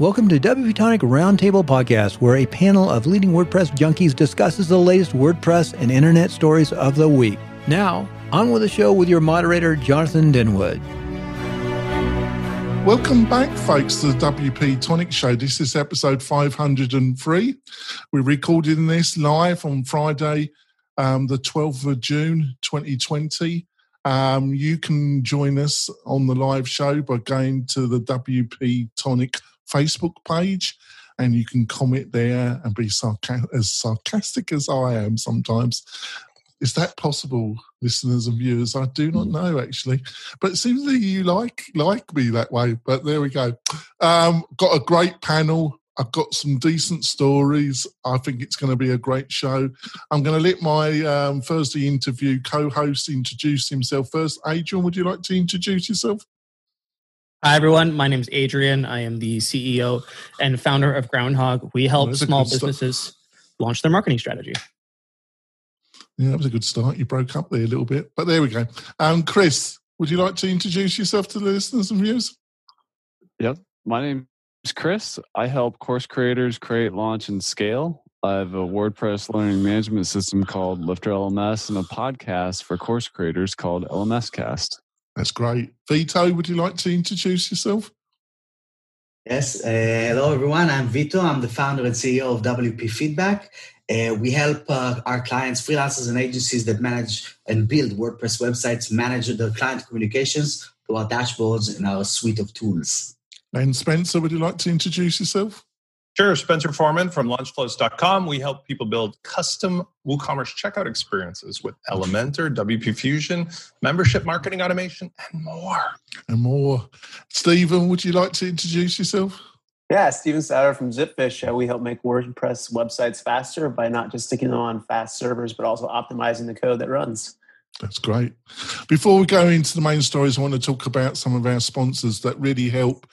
Welcome to WP Tonic Roundtable Podcast, where a panel of leading WordPress junkies discusses the latest WordPress and internet stories of the week. Now, on with the show with your moderator, Jonathan Denwood. Welcome back, folks, to the WP Tonic Show. This is episode 503. We're recording this live on Friday, um, the 12th of June, 2020. Um, you can join us on the live show by going to the WP Tonic Facebook page and you can comment there and be sarca- as sarcastic as I am sometimes. Is that possible, listeners and viewers? I do not know actually, but it seems that you like like me that way. But there we go. Um, got a great panel. I've got some decent stories. I think it's going to be a great show. I'm going to let my um, Thursday interview co-host introduce himself first. Adrian, would you like to introduce yourself? Hi, everyone. My name is Adrian. I am the CEO and founder of Groundhogg. We help Well, small good start. businesses launch their marketing strategy. Yeah, that was a good start. You broke up there a little bit, but there we go. Um, Chris, would you like to introduce yourself to the listeners and viewers? Yep. My name is Chris. I help course creators create, launch, and scale. I have a WordPress learning management system called Lifter LMS and a podcast for course creators called LMS Cast. That's great. Vito, would you like to introduce yourself? Yes. Uh, hello, everyone. I'm Vito. I'm the founder and CEO of WP Feedback. Uh, we help uh, our clients, freelancers, and agencies that manage and build WordPress websites manage their client communications through our dashboards and our suite of tools. And Spencer, would you like to introduce yourself? Sure, Spencer Forman from launchflows.com. We help people build custom WooCommerce checkout experiences with Elementor, WP Fusion, membership marketing automation, and more. And more. Stephen, would you like to introduce yourself? Yeah, Stephen Sauer from Zipfish. Uh, we help make WordPress websites faster by not just sticking them on fast servers, but also optimizing the code that runs. That's great. Before we go into the main stories, I want to talk about some of our sponsors that really help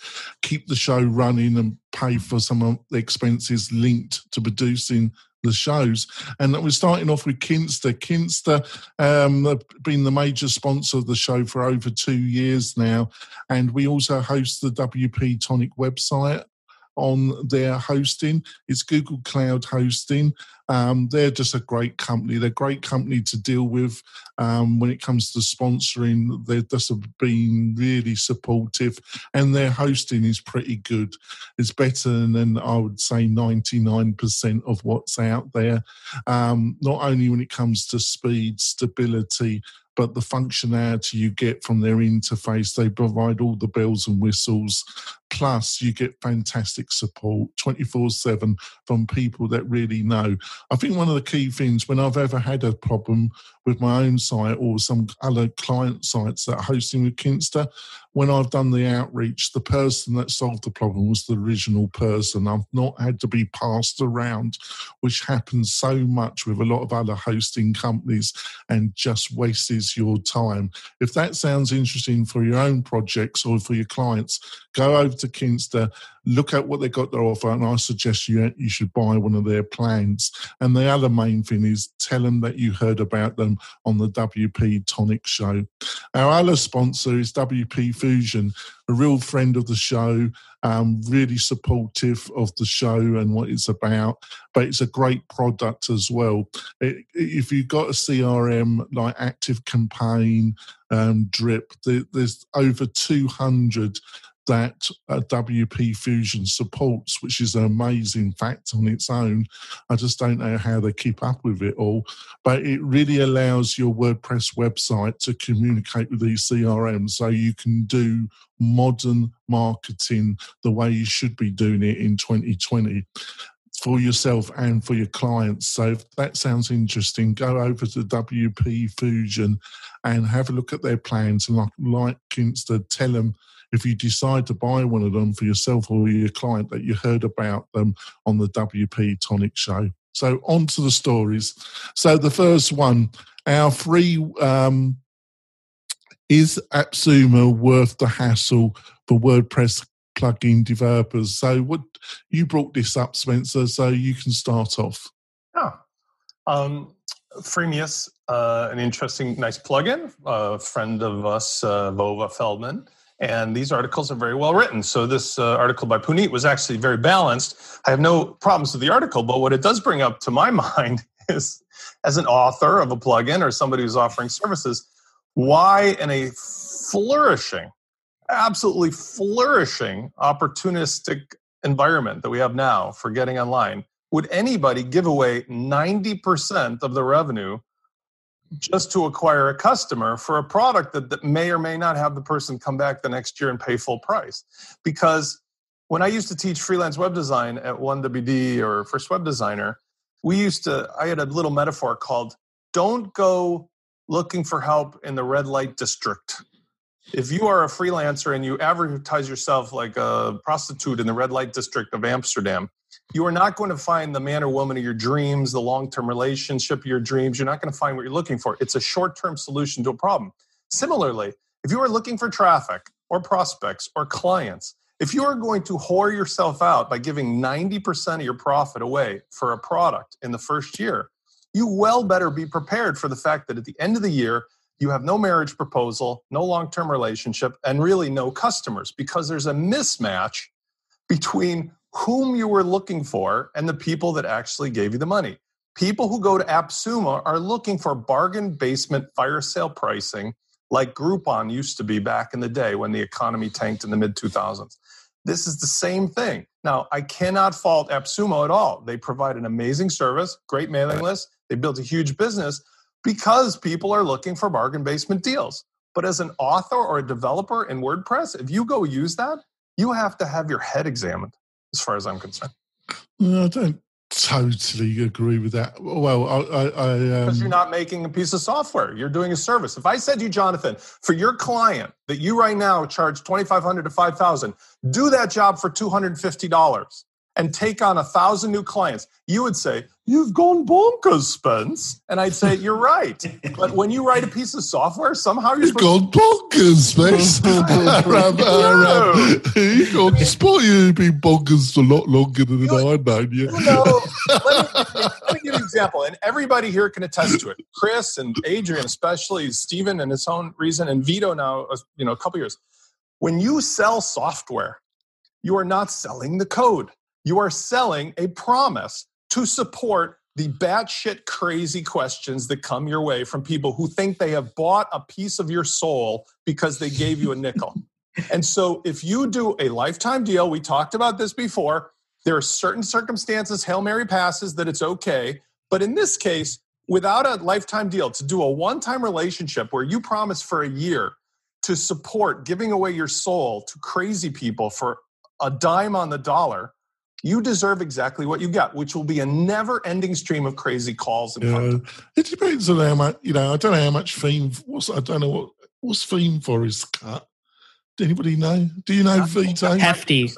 keep the show running and pay for some of the expenses linked to producing the shows. And we're starting off with Kinsta. Kinsta um, have been the major sponsor of the show for over two years now. And we also host the WP Tonic website on their hosting. It's Google Cloud Hosting. Um, they're just a great company. They're a great company to deal with um, when it comes to sponsoring. They've just been really supportive, and their hosting is pretty good. It's better than I would say 99% of what's out there. Um, not only when it comes to speed, stability, but the functionality you get from their interface. They provide all the bells and whistles. Plus, you get fantastic support 24 7 from people that really know. I think one of the key things when I've ever had a problem with my own site or some other client sites that are hosting with Kinsta, when I've done the outreach, the person that solved the problem was the original person. I've not had to be passed around, which happens so much with a lot of other hosting companies and just wastes your time. If that sounds interesting for your own projects or for your clients, go over to Kinsta, look at what they got to offer, and I suggest you you should buy one of their plans. And the other main thing is tell them that you heard about them on the WP Tonic show. Our other sponsor is WP Fusion, a real friend of the show, um, really supportive of the show and what it's about. But it's a great product as well. It, if you've got a CRM like Active Campaign, um, Drip, there, there's over 200 that uh, WP Fusion supports, which is an amazing fact on its own. I just don't know how they keep up with it all, but it really allows your WordPress website to communicate with these CRMs so you can do modern marketing the way you should be doing it in 2020 for yourself and for your clients. So if that sounds interesting, go over to WP Fusion and have a look at their plans. And like, like Kinsta, tell them if you decide to buy one of them for yourself or your client that you heard about them on the WP Tonic show. So on to the stories. So the first one, our free um, is AppSumo worth the hassle for WordPress plugin developers? So what you brought this up, Spencer, so you can start off. Yeah. um, Freemius, uh, an interesting, nice plugin. A friend of us, uh, Vova Feldman, And these articles are very well written. So this uh, article by Puneet was actually very balanced. I have no problems with the article, but what it does bring up to my mind is, as an author of a plugin or somebody who's offering services, why in a flourishing, absolutely flourishing, opportunistic environment that we have now for getting online, would anybody give away 90% of the revenue just to acquire a customer for a product that, that may or may not have the person come back the next year and pay full price? Because when I used to teach freelance web design at 1WD or First Web Designer, we used to, I had a little metaphor called don't go looking for help in the red light district if you are a freelancer and you advertise yourself like a prostitute in the red light district of Amsterdam, you are not going to find the man or woman of your dreams, the long term relationship of your dreams. You're not going to find what you're looking for. It's a short term solution to a problem. Similarly, if you are looking for traffic or prospects or clients, if you are going to whore yourself out by giving 90% of your profit away for a product in the first year, you well better be prepared for the fact that at the end of the year, you have no marriage proposal, no long term relationship, and really no customers because there's a mismatch between whom you were looking for and the people that actually gave you the money. People who go to AppSumo are looking for bargain basement fire sale pricing like Groupon used to be back in the day when the economy tanked in the mid 2000s. This is the same thing. Now, I cannot fault AppSumo at all. They provide an amazing service, great mailing list, they built a huge business, because people are looking for bargain basement deals. But as an author or a developer in WordPress, if you go use that, you have to have your head examined, as far as I'm concerned. I don't totally agree with that. Well, I, I, I um... because you're not making a piece of software; you're doing a service. If I said to you, Jonathan, for your client that you right now charge twenty five hundred to five thousand, do that job for two hundred and fifty dollars and take on a thousand new clients, you would say, You've gone bonkers, Spence. And I'd say, You're right. but when you write a piece of software, somehow you're You've gone bonkers, Spence. Ram, uh, You've gone spot you've been bonkers for a lot longer than I've known you. No, let, me, let me give you an example. And everybody here can attest to it. Chris and Adrian, especially Stephen and his own reason, and Vito now, uh, you know, a couple years. When you sell software, you are not selling the code you are selling a promise to support the batshit crazy questions that come your way from people who think they have bought a piece of your soul because they gave you a nickel. and so, if you do a lifetime deal, we talked about this before, there are certain circumstances, Hail Mary passes, that it's okay. But in this case, without a lifetime deal, to do a one time relationship where you promise for a year to support giving away your soul to crazy people for a dime on the dollar, you deserve exactly what you got, which will be a never-ending stream of crazy calls and yeah. It depends on how much, you know. I don't know how much theme. What's I don't know what what's theme for his cut. Do anybody know? Do you know Vito? Hefty.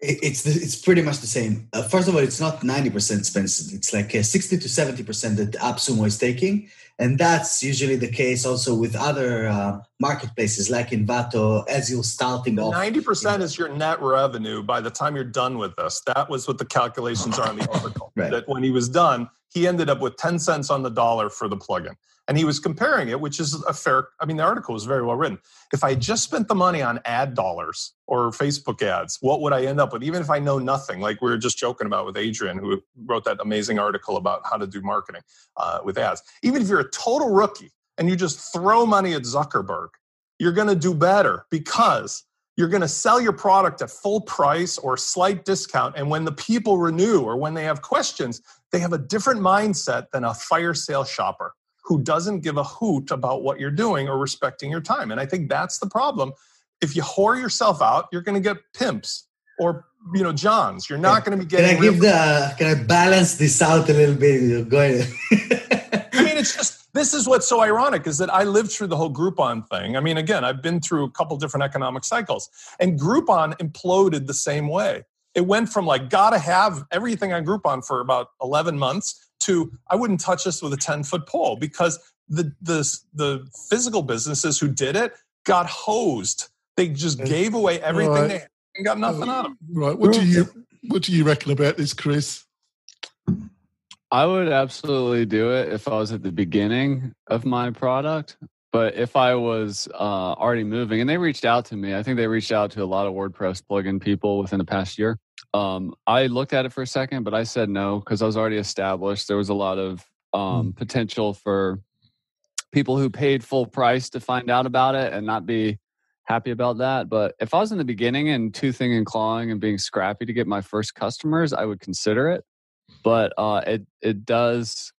It's the, it's pretty much the same. Uh, first of all, it's not ninety percent Spence. It's like uh, sixty to seventy percent that AppSumo is taking, and that's usually the case also with other uh, marketplaces like Envato as you're starting off. 90% is your net revenue by the time you're done with this. That was what the calculations are on the article. right. That when he was done, he ended up with 10 cents on the dollar for the plugin. And he was comparing it, which is a fair, I mean, the article was very well written. If I just spent the money on ad dollars or Facebook ads, what would I end up with? Even if I know nothing, like we were just joking about with Adrian, who wrote that amazing article about how to do marketing uh, with ads. Even if you're a total rookie and you just throw money at Zuckerberg, you're going to do better because you're going to sell your product at full price or slight discount. And when the people renew or when they have questions, they have a different mindset than a fire sale shopper who doesn't give a hoot about what you're doing or respecting your time. And I think that's the problem. If you whore yourself out, you're going to get pimps or you know johns. You're not going to be getting. Can I give the? Can I balance this out a little bit? Go ahead. I mean, it's just this is what's so ironic is that I lived through the whole Groupon thing. I mean, again, I've been through a couple different economic cycles, and Groupon imploded the same way. It went from like gotta have everything on Groupon for about 11 months to I wouldn't touch this with a 10 foot pole because the, the, the physical businesses who did it got hosed. They just gave away everything right. they had and got nothing out of them. Right. What do you what do you reckon about this, Chris? I would absolutely do it if I was at the beginning of my product. But if I was uh, already moving, and they reached out to me, I think they reached out to a lot of WordPress plugin people within the past year. Um, I looked at it for a second, but I said no because I was already established. There was a lot of um, mm. potential for people who paid full price to find out about it and not be happy about that. But if I was in the beginning and toothing and clawing and being scrappy to get my first customers, I would consider it. But uh, it it does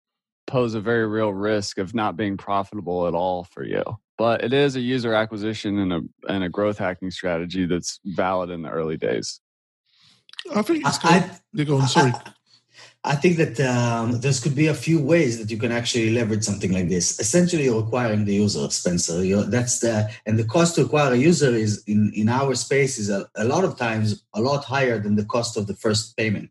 pose a very real risk of not being profitable at all for you. But it is a user acquisition and a and a growth hacking strategy that's valid in the early days. I think it's I, going. Sorry. I, I think that um, there could be a few ways that you can actually leverage something like this. Essentially, you're acquiring the user, Spencer. You're, that's the and the cost to acquire a user is in in our space is a, a lot of times a lot higher than the cost of the first payment.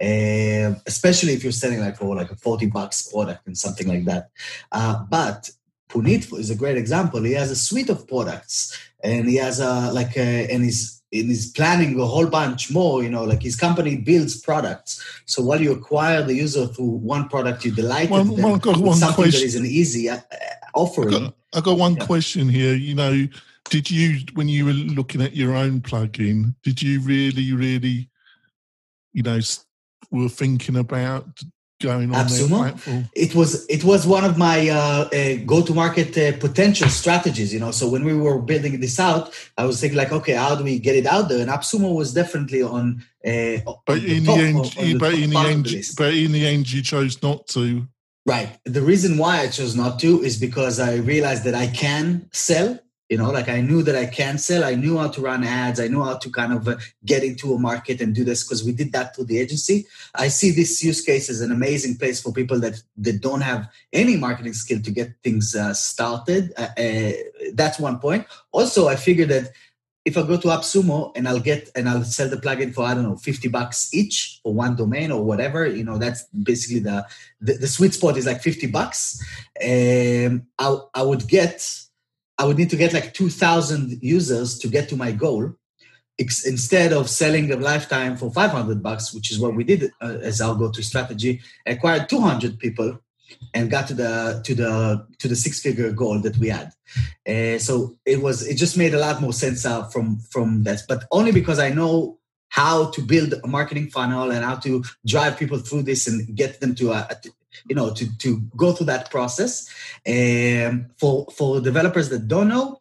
Uh, especially if you're selling like for like a 40 bucks product and something like that. Uh, but Puneet is a great example. He has a suite of products and he has a like a, and he's and he's planning a whole bunch more, you know, like his company builds products. So while you acquire the user through one product, you delight well, them well, got one something question. that is an easy uh, offering. I got, I got one yeah. question here. You know, did you, when you were looking at your own plugin, did you really, really you know were thinking about going on platform? It was it was one of my uh, uh, go to market uh, potential strategies. You know, so when we were building this out, I was thinking like, okay, how do we get it out there? And AppSumo was definitely on. Uh, but in the, end, of, but in the end, but in the end, you chose not to. Right. The reason why I chose not to is because I realized that I can sell you know like i knew that i can sell i knew how to run ads i knew how to kind of uh, get into a market and do this because we did that through the agency i see this use case as an amazing place for people that that don't have any marketing skill to get things uh, started uh, uh, that's one point also i figured that if I go to AppSumo and I'll get and I'll sell the plugin for I don't know 50 bucks each for one domain or whatever, you know, that's basically the the, the sweet spot is like 50 bucks. Um, I I would get I would need to get like 2,000 users to get to my goal. Instead of selling a lifetime for 500 bucks, which is what we did uh, as our go-to strategy, acquired 200 people and got to the to the to the six-figure goal that we had. Uh, so it was it just made a lot more sense uh, from from that, but only because I know how to build a marketing funnel and how to drive people through this and get them to a, you know to to go through that process. Um, for for developers that don't know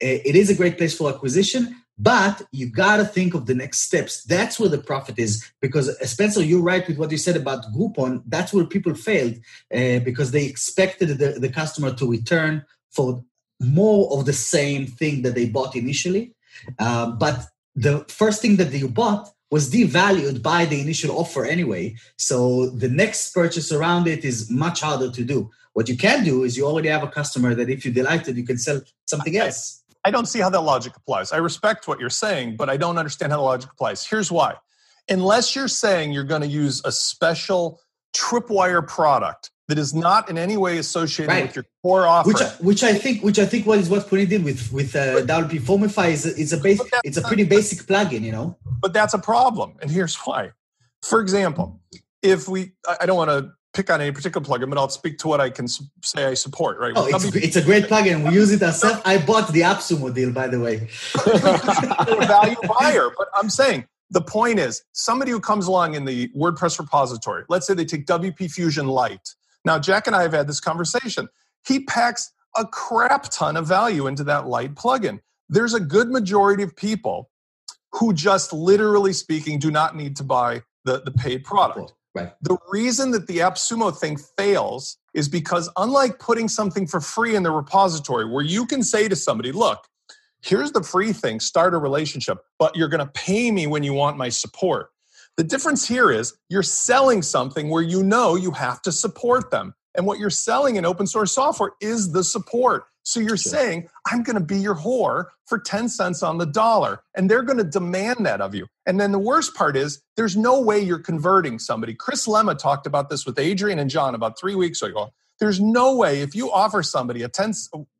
eh, it is a great place for acquisition but you got to think of the next steps. That's where the profit is because uh, spencer you're right with what you said about groupon. That's where people failed uh, because they expected the, the customer to return for more of the same thing that they bought initially. Uh, but the first thing that you bought was devalued by the initial offer anyway. So the next purchase around it is much harder to do. What you can do is you already have a customer that if you delighted, you can sell something else. I don't see how that logic applies. I respect what you're saying, but I don't understand how the logic applies. Here's why. Unless you're saying you're going to use a special tripwire product that is not in any way associated right. with your core offer. Which, which I think, which I think, what is what Puneet did with with uh, WPfomify is it's a base, it's a pretty basic plugin, you know. But that's a problem, and here's why. For example, if we, I don't want to pick on any particular plugin, but I'll speak to what I can say I support. Right? Oh, it's, WP, it's a great plugin. We use it ourselves. I bought the AppSumo deal, by the way. value buyer, but I'm saying the point is somebody who comes along in the WordPress repository. Let's say they take WP Fusion Lite now, Jack and I have had this conversation. He packs a crap ton of value into that light plugin. There's a good majority of people who just literally speaking do not need to buy the, the paid product. Right. The reason that the AppSumo thing fails is because unlike putting something for free in the repository where you can say to somebody, look, here's the free thing, start a relationship, but you're going to pay me when you want my support. The difference here is you're selling something where you know you have to support them. And what you're selling in open source software is the support. So you're sure. saying, I'm going to be your whore for 10 cents on the dollar. And they're going to demand that of you. And then the worst part is there's no way you're converting somebody. Chris Lema talked about this with Adrian and John about three weeks ago. There's no way if you offer somebody a 10,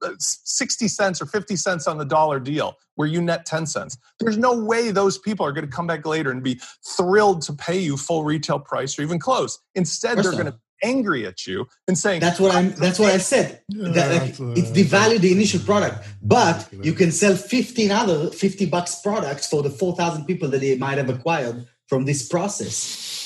uh, 60 cents or 50 cents on the dollar deal where you net 10 cents, there's no way those people are going to come back later and be thrilled to pay you full retail price or even close. Instead, they're going to be angry at you and saying That's what I'm. That's what I said. Yeah, That, like, uh, it's devalue the initial product, but you can sell 15 other 50 bucks products for the 4,000 people that they might have acquired from this process.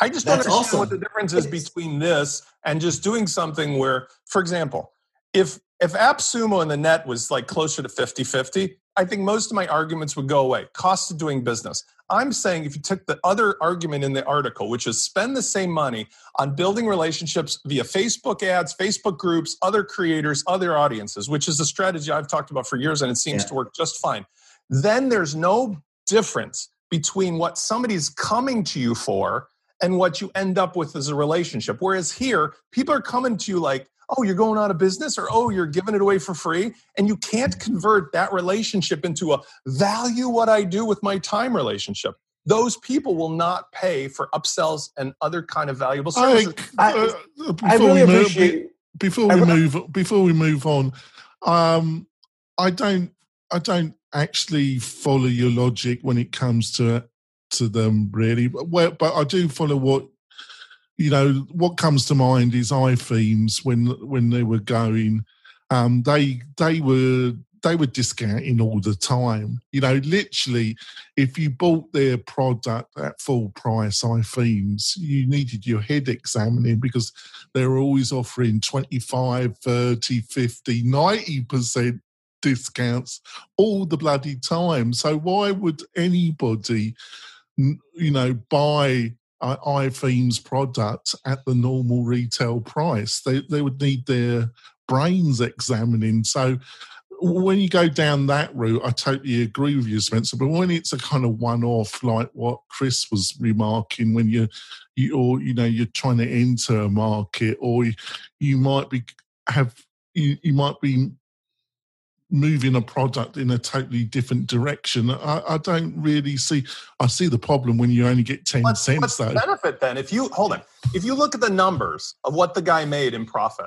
I just don't understand awesome. what the difference is is. between this and just doing something where, for example, if if AppSumo and the net was like closer to 50-50, I think most of my arguments would go away. Cost of doing business. I'm saying if you took the other argument in the article, which is spend the same money on building relationships via Facebook ads, Facebook groups, other creators, other audiences, which is a strategy I've talked about for years and it seems Yeah. to work just fine. Then there's no difference between what somebody's coming to you for and what you end up with is a relationship. Whereas here, people are coming to you like, oh, you're going out of business or oh, you're giving it away for free. And you can't convert that relationship into a value what I do with my time relationship. Those people will not pay for upsells and other kind of valuable I, services. I- uh, before I really we move, appreciate. before we move before we move on um i don't i don't actually follow your logic when it comes to to them really. But, but i do follow what you know what comes to mind is ithemes when when they were going. Um they they were they were discounting all the time. You know literally if you bought their product at full price ithemes you needed your head examining because they were always offering 25 30 50 90% discounts all the bloody time. So why would anybody you know buy uh, ithemes product at the normal retail price they, they would need their brains examining so when you go down that route, I totally agree with you, Spencer. But when it's a kind of one-off, like what Chris was remarking, when you, you or you know, you're trying to enter a market, or you, you might be have you, you might be moving a product in a totally different direction. I, I don't really see. I see the problem when you only get ten What's, cents what's the benefit then? If you hold on, if you look at the numbers of what the guy made in profit,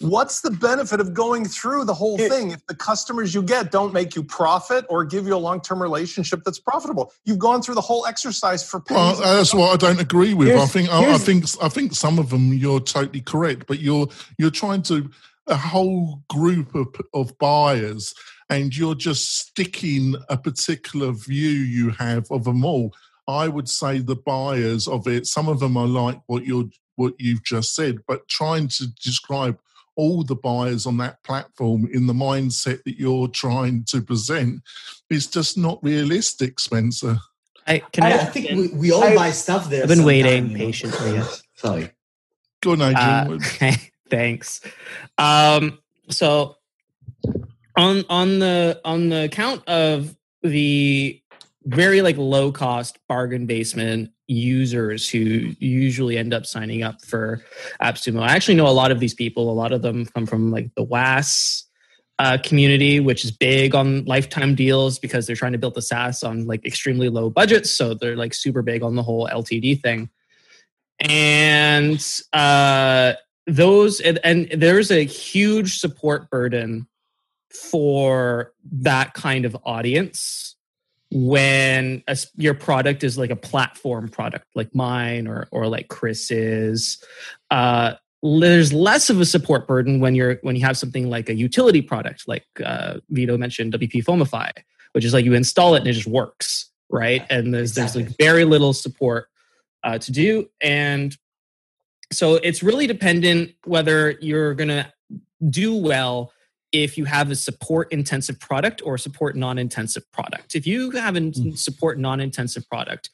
what's the benefit of going through the whole It- thing if the customers you get don't make you profit or give you a long-term relationship that's profitable? You've gone through the whole exercise for Well, that's what I don't agree with. I think I, I think I think some of them you're totally correct, but you're you're trying to a whole group of of buyers, and you're just sticking a particular view you have of them all. I would say the buyers of it. Some of them are like what you're what you've just said, but trying to describe all the buyers on that platform in the mindset that you're trying to present is just not realistic, Spencer. I can I, I, I think we, we all I- buy stuff there. I've been waiting patiently. Sorry. Go on, Adrian. Uh, thanks. Um, so on on the on the count of the very like low cost bargain basement users who usually end up signing up for AppSumo. I actually know a lot of these people. A lot of them come from like the WAS uh, community, which is big on lifetime deals because they're trying to build the SaaS on like extremely low budgets. So they're like super big on the whole LTD thing. And uh, those, and, and there's a huge support burden for that kind of audience when a your product is like a platform product like mine or or like Chris's. Uh there's less of a support burden when you're when you have something like a utility product like uh, Vito mentioned WPfomify which is like you install it and it just works right? And there's there's like very little support uh, to do. And so it's really dependent whether you're going to do well if you have a support intensive product or a support non intensive product. If you have a support non intensive product,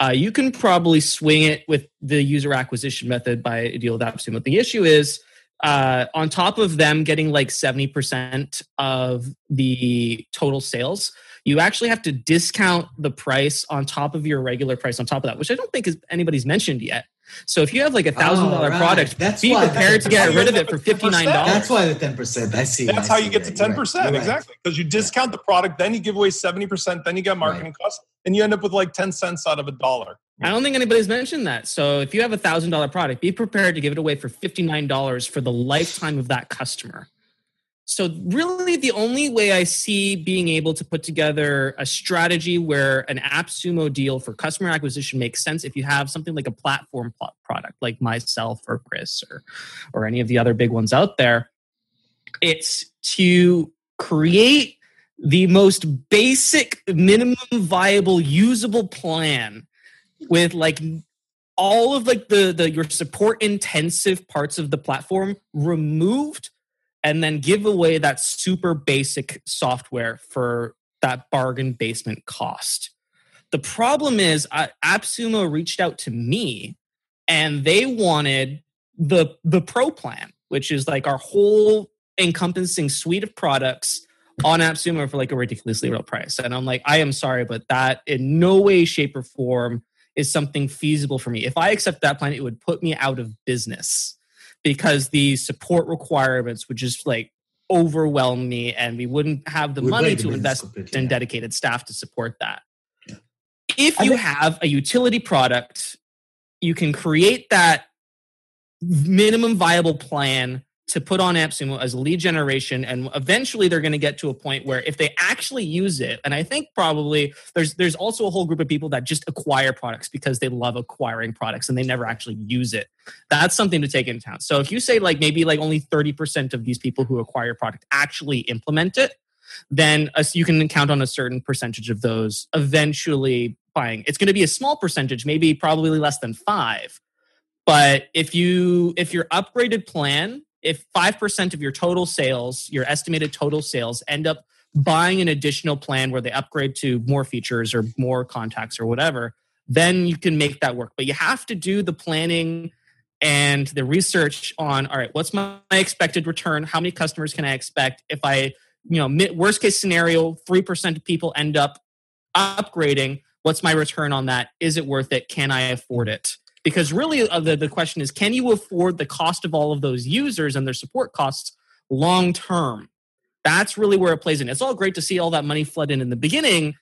uh, you can probably swing it with the user acquisition method by a deal with AppSumo. The issue is uh, on top of them getting like 70% of the total sales, you actually have to discount the price on top of your regular price on top of that, which I don't think is anybody's mentioned yet. So if you have like a thousand thousand dollar product, That's be why prepared to get rid of it for fifty nine dollars. That's why the ten percent. I see. That's I how see you get to ten percent right. exactly. Because you discount the product, then you give away seventy percent, then you get marketing costs, and you end up with like ten cents out of a dollar. I don't think anybody's mentioned that. So if you have a thousand dollar product, be prepared to give it away for fifty nine dollars for the lifetime of that customer. So really the only way i see being able to put together a strategy where an appsumo deal for customer acquisition makes sense if you have something like a platform product like myself or chris or or any of the other big ones out there it's to create the most basic minimum viable usable plan with like all of like the the your support intensive parts of the platform removed and then give away that super basic software for that bargain basement cost. The problem is, uh, AppSumo reached out to me and they wanted the the pro plan, which is like our whole encompassing suite of products on AppSumo for like a ridiculously low price. And I'm like, I am sorry, but that in no way, shape, or form is something feasible for me. If I accept that plan, it would put me out of business because the support requirements would just like overwhelm me and we wouldn't have the we money to invest in dedicated staff to support that. Yeah. If you have a utility product, you can create that minimum viable plan to put on AppSumo as lead generation, and eventually they're going to get to a point where if they actually use it, and I think probably there's there's also a whole group of people that just acquire products because they love acquiring products and they never actually use it. That's something to take into account. So if you say like maybe like only thirty percent of these people who acquire product actually implement it, then you can count on a certain percentage of those eventually buying. It's going to be a small percentage, maybe probably less than five. But if you if your upgraded plan if 5% of your total sales, your estimated total sales, end up buying an additional plan where they upgrade to more features or more contacts or whatever, then you can make that work. But you have to do the planning and the research on all right, what's my expected return? How many customers can I expect if I, you know, worst case scenario, 3% of people end up upgrading. What's my return on that? Is it worth it? Can I afford it? Because really uh, the, the question is can you afford the cost of all of those users and their support costs long term? That's really where it plays in. It's all great to see all that money flood in in the beginning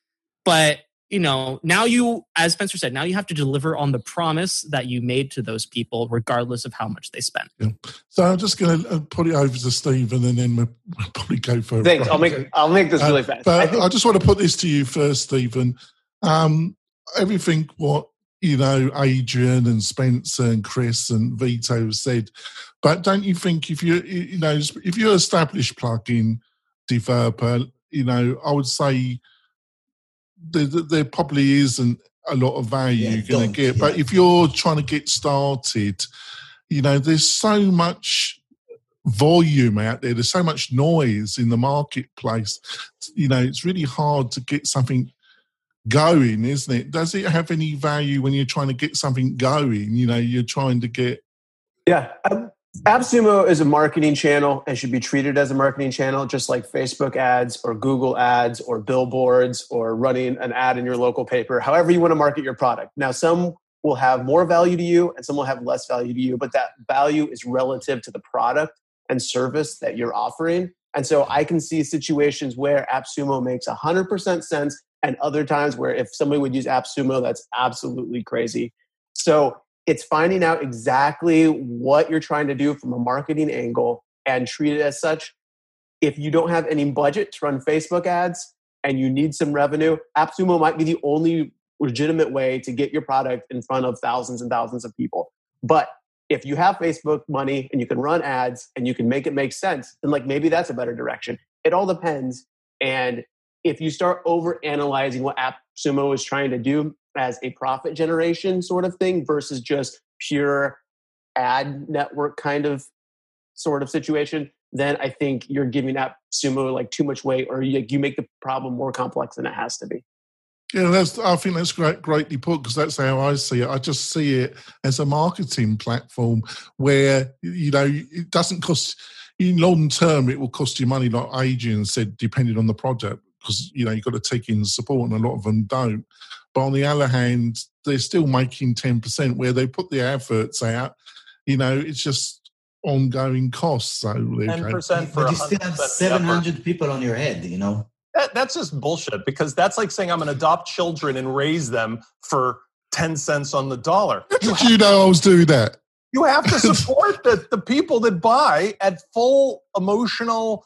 but you know now you as spencer said now you have to deliver on the promise that you made to those people regardless of how much they spend. Yeah. so i'm just going to uh, put it over to stephen and then we'll, probably go for thanks. i'll make i'll make this really uh, fast. but I, think- I, just want to put this to you first stephen. Um, everything what you know, Adrian and Spencer and Chris and Vito said. But don't you think if you you know if you're established plugin developer, you know, I would say there, there probably isn't a lot of value yeah, you're going to get. Yeah. But if you're trying to get started, you know, there's so much volume out there. There's so much noise in the marketplace. You know, it's really hard to get something going, isn't it? Does it have any value when you're trying to get something going? You know, you're trying to get. Yeah. Um, AppSumo is a marketing channel and should be treated as a marketing channel, just like Facebook ads or Google ads or billboards or running an ad in your local paper, however you want to market your product. Now, some will have more value to you and some will have less value to you, but that value is relative to the product and service that you're offering. And so I can see situations where AppSumo makes 100% sense and other times where if somebody would use AppSumo, that's absolutely crazy. So it's finding out exactly what you're trying to do from a marketing angle and treat it as such. If you don't have any budget to run Facebook ads and you need some revenue, AppSumo might be the only legitimate way to get your product in front of thousands and thousands of people. But if you have Facebook money and you can run ads and you can make it make sense, then like maybe that's a better direction. It all depends. And if you start over analyzing what AppSumo is trying to do as a profit generation sort of thing versus just pure ad network kind of sort of situation, then I think you're giving AppSumo like too much weight or you, you make the problem more complex than it has to be. Yeah, that's. I think that's great, greatly put because that's how I see it. I just see it as a marketing platform where you know it doesn't cost. In long term, it will cost you money, like Adrian said, depending on the product because you know you've got to take in support, and a lot of them don't. But on the other hand, they're still making ten percent where they put the adverts out. You know, it's just ongoing costs. So ten percent for but you still have seven hundred people on your head. You know, that, that's just bullshit because that's like saying I'm going to adopt children and raise them for ten cents on the dollar. You Did you know I was doing that? You have to support the, the people that buy at full emotional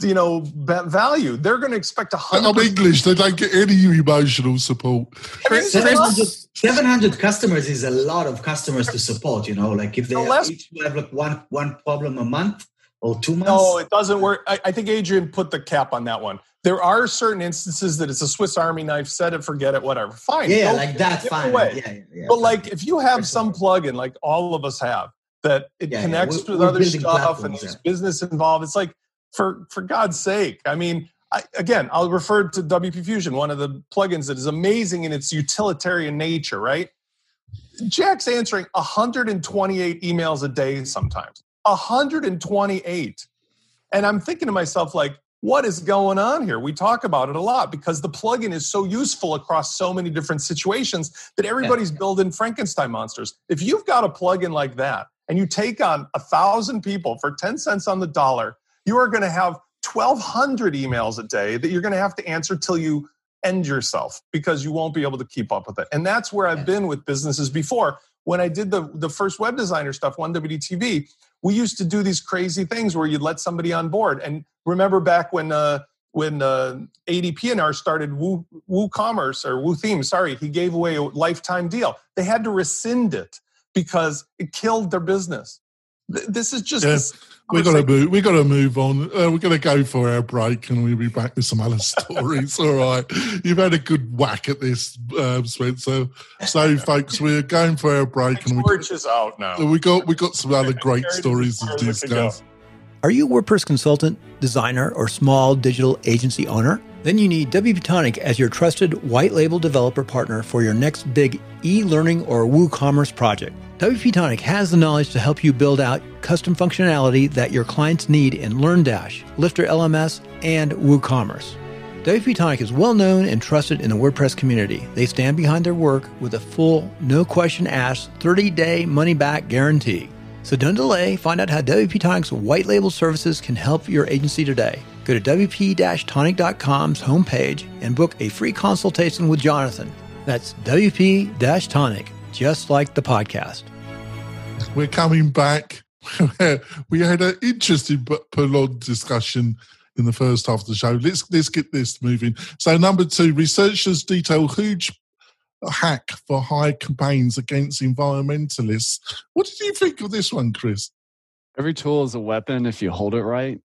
you know ba- value. They're going to expect a hundred. I'm. English. They don't get any emotional support. 700, 700 customers is a lot of customers to support. You know, like if they No less- each have like one one problem a month or two months. No, it doesn't work. I, I think Adrian put the cap on that one. There are certain instances that it's a Swiss Army knife. Set it, forget it, whatever. Fine. yeah, Go like that. Fine. Yeah, yeah, yeah, But fine. like, if you have some Excellent. plugin, like all of us have, that it Yeah, yeah, connects we're- with we're other building stuff and there's yeah. business involved, it's like for for God's sake. I mean, I, again, I'll refer to WP Fusion, one of the plugins that is amazing in its utilitarian nature. Right? Jack's answering 128 emails a day sometimes. 128. And I'm thinking to myself, like, what is going on here? We talk about it a lot because the plugin is so useful across so many different situations that everybody's building Frankenstein monsters. If you've got a plugin like that and you take on a thousand people for 10 cents on the dollar, you are going to have 1,200 emails a day that you're going to have to answer till you end yourself because you won't be able to keep up with it. And that's where I've been with businesses before. When I did the, the first web designer stuff, 1WD, we used to do these crazy things where you'd let somebody on board. And remember back when uh, when uh, Adii Pienaar started Woo, WooCommerce or WooTheme, sorry, he gave away a lifetime deal. They had to rescind it because it killed their business. Th- This is just Yeah, We got to move. We got to move on. Uh, we're going to go for our break, and we'll be back with some other stories. All right, you've had a good whack at this, um, Spencer. So, folks, we're going for our break, and we torch is out now. we got we got some other great stories to far as it can go. discuss. Are you a WordPress consultant, designer, or small digital agency owner? Then you need WP Tonic as your trusted white label developer partner for your next big e learning or WooCommerce project. WP Tonic has the knowledge to help you build out custom functionality that your clients need in LearnDash, Lifter LMS, and WooCommerce. WP Tonic is well known and trusted in the WordPress community. They stand behind their work with a full, no question asked, 30 day money back guarantee. So don't delay. Find out how WP Tonic's white label services can help your agency today. Go to WP-Tonic.com's homepage and book a free consultation with Jonathan. That's WP-Tonic, just like the podcast. We're coming back. we had an interesting but prolonged discussion in the first half of the show. Let's let's get this moving. So, number two, researchers detail huge hack for hire campaigns against environmentalists. What did you think of this one, Chris? Every tool is a weapon if you hold it right.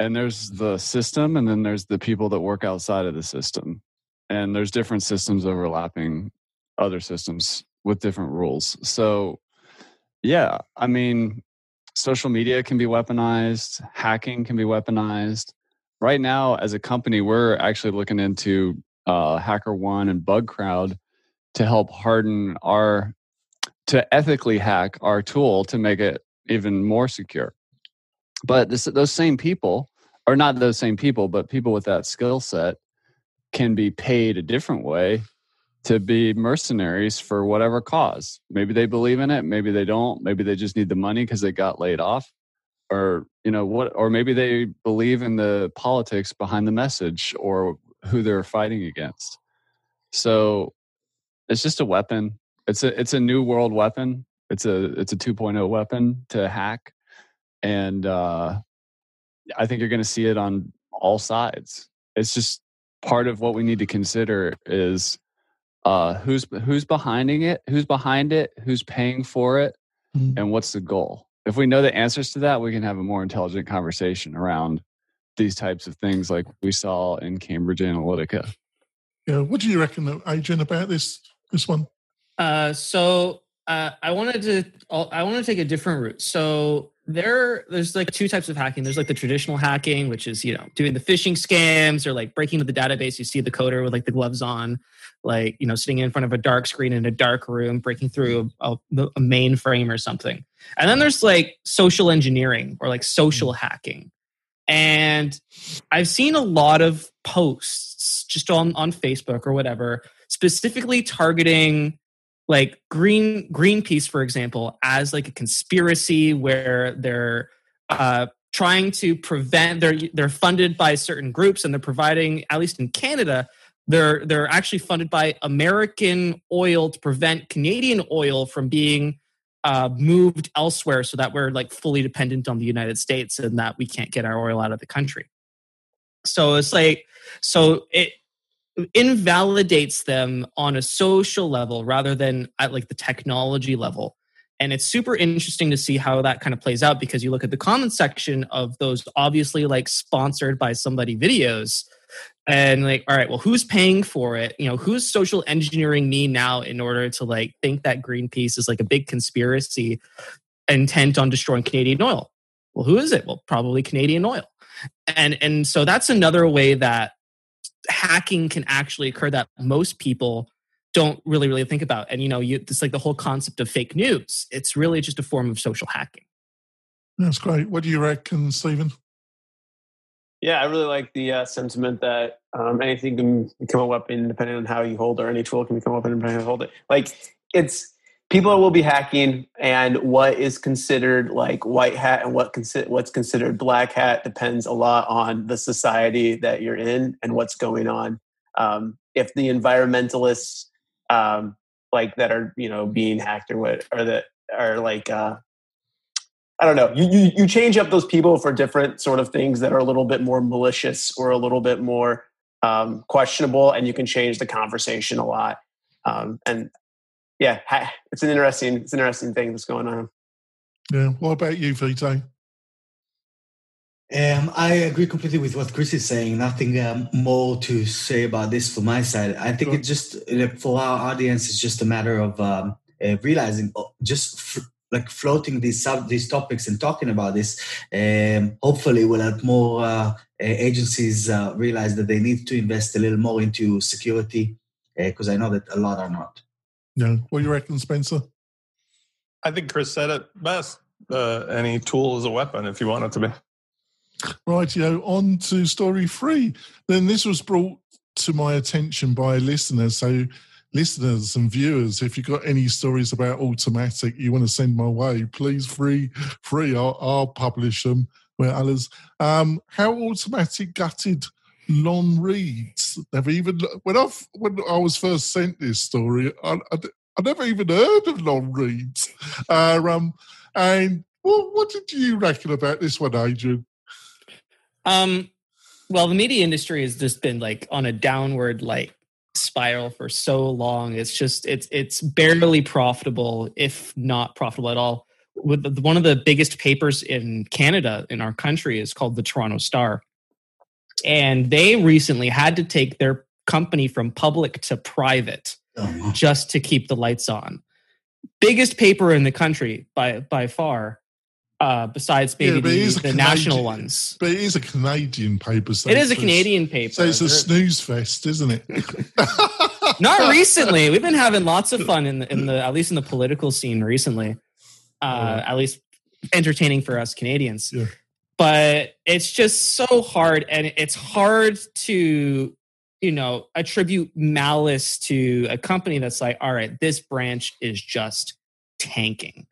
And there's the system, and then there's the people that work outside of the system. And there's different systems overlapping other systems with different rules. So, yeah, I mean, social media can be weaponized, hacking can be weaponized. Right now, as a company, we're actually looking into uh, HackerOne and BugCrowd to help harden our, to ethically hack our tool to make it even more secure. But this, those same people, or not those same people, but people with that skill set can be paid a different way to be mercenaries for whatever cause. Maybe they believe in it, maybe they don't, maybe they just need the money because they got laid off or you know what or maybe they believe in the politics behind the message or who they're fighting against. So it's just a weapon. It's a it's a new world weapon. It's a it's a 2.0 weapon to hack and uh I think you're going to see it on all sides. It's just part of what we need to consider is uh, who's who's behind it, who's behind it, who's paying for it, Mhm. and what's the goal. If we know the answers to that, we can have a more intelligent conversation around these types of things, like we saw in Cambridge Analytica. Yeah, what do you reckon, Adrian, about this this one? Uh, so uh, I wanted to I want to take a different route. So there there's like two types of hacking. There's like the traditional hacking, which is you know doing the phishing scams or like breaking into the database. You see the coder with like the gloves on, like you know sitting in front of a dark screen in a dark room, breaking through a, a, a mainframe or something. And then there's like social engineering or like social mm. hacking. And I've seen a lot of posts just on on Facebook or whatever, specifically targeting like green greenpeace for example as like a conspiracy where they're uh, trying to prevent they're they're funded by certain groups and they're providing at least in canada they're they're actually funded by american oil to prevent canadian oil from being uh, moved elsewhere so that we're like fully dependent on the united states and that we can't get our oil out of the country. So it's like so it invalidates them on a social level rather than at like the technology level. And it's super interesting to see how that kind of plays out because you look at the comment section of those obviously like sponsored by somebody videos and like all right well who's paying for it? You know who's social engineering me now in order to like think that greenpeace is like a big conspiracy intent on destroying canadian oil? Well who is it? Well probably canadian oil. And and so that's another way that hacking can actually occur that most people don't really really think about. And you know you it's like the whole concept of fake news. It's really just a form of social hacking. That's great. What do you reckon stephen? Yeah, I really like the uh, sentiment that um, anything can become a weapon depending on how you hold, or any tool can become a weapon depending on how you hold it. Like it's people will be hacking, and what is considered like white hat and what consi- what's considered black hat depends a lot on the society that you're in and what's going on. Um, if the environmentalists um, like that are you know being hacked or what, or that are like uh, I don't know. You, you you change up those people for different sort of things that are a little bit more malicious or a little bit more um, questionable, and you can change the conversation a lot. Um, and yeah, it's an interesting it's an interesting thing that's going on. Yeah. What about you, Vito? Um, I agree completely with what Chris is saying. Nothing um, more to say about this from my side. I think sure. it's just for our audience, it's just a matter of um, uh, realizing oh, just like floating these sub these topics and talking about this um, hopefully will help more uh, agencies uh, realize that they need to invest a little more into security because uh, i know that a lot are not yeah what do you reckon spencer i think chris said it best uh, any tool is a weapon if you want it to be right you know on to story three then this was brought to my attention by a listener so listeners and viewers, if you've got any stories about Automattic you want to send my way, please free, free. I'll, I'll publish them where others. Um, how Automattic gutted Longreads. Never even when I when I was first sent this story, I, I, I never even heard of Longreads. Uh, um, and well, what did you reckon about this one, Adrian? Um, well, the media industry has just been like on a downward like spiral for so long. It's just it's it's barely profitable, if not profitable at all. With one of the biggest papers in Canada in our country is called the Toronto Star, and they recently had to take their company from public to private uh-huh. just to keep the lights on. Biggest paper in the country by by far uh, besides maybe yeah, the, the national ones. But it is a Canadian paper. So it is a Canadian paper. So it's a snooze fest, isn't it? Not recently. We've been having lots of fun in the, in the at least in the political scene recently. Uh, At least entertaining for us Canadians. Yeah. But it's just so hard, and it's hard to you know attribute malice to a company that's like, all right, this branch is just tanking.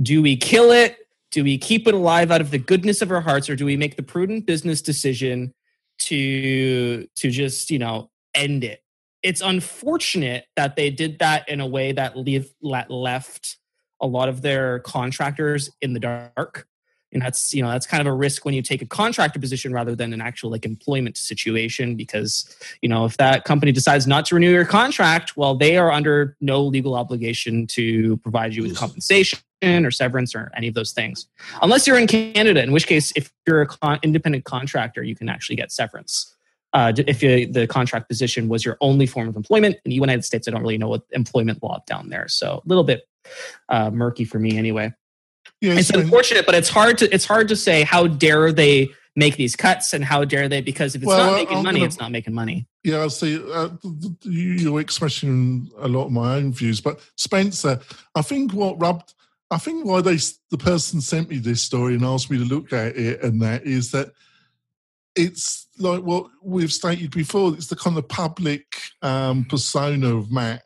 Do we kill it? Do we keep it alive out of the goodness of our hearts, or do we make the prudent business decision to to just you know end it? It's unfortunate that they did that in a way that leave, left a lot of their contractors in the dark and that's you know that's kind of a risk when you take a contractor position rather than an actual like employment situation because you know if that company decides not to renew your contract well they are under no legal obligation to provide you with compensation or severance or any of those things unless you're in canada in which case if you're an con- independent contractor you can actually get severance. Uh, if you, the contract position was your only form of employment. In the united states i don't really know what employment law down there so a little bit uh, murky for me anyway yeah, it's unfortunate, but it's hard to it's hard to say how dare they make these cuts and how dare they because if it's well, not making I'm money, gonna, it's not making money. Yeah, I see. Uh, you're expressing a lot of my own views, but Spencer, I think what rubbed, I think why they the person sent me this story and asked me to look at it and that is that it's like what we've stated before. It's the kind of public um, persona of Matt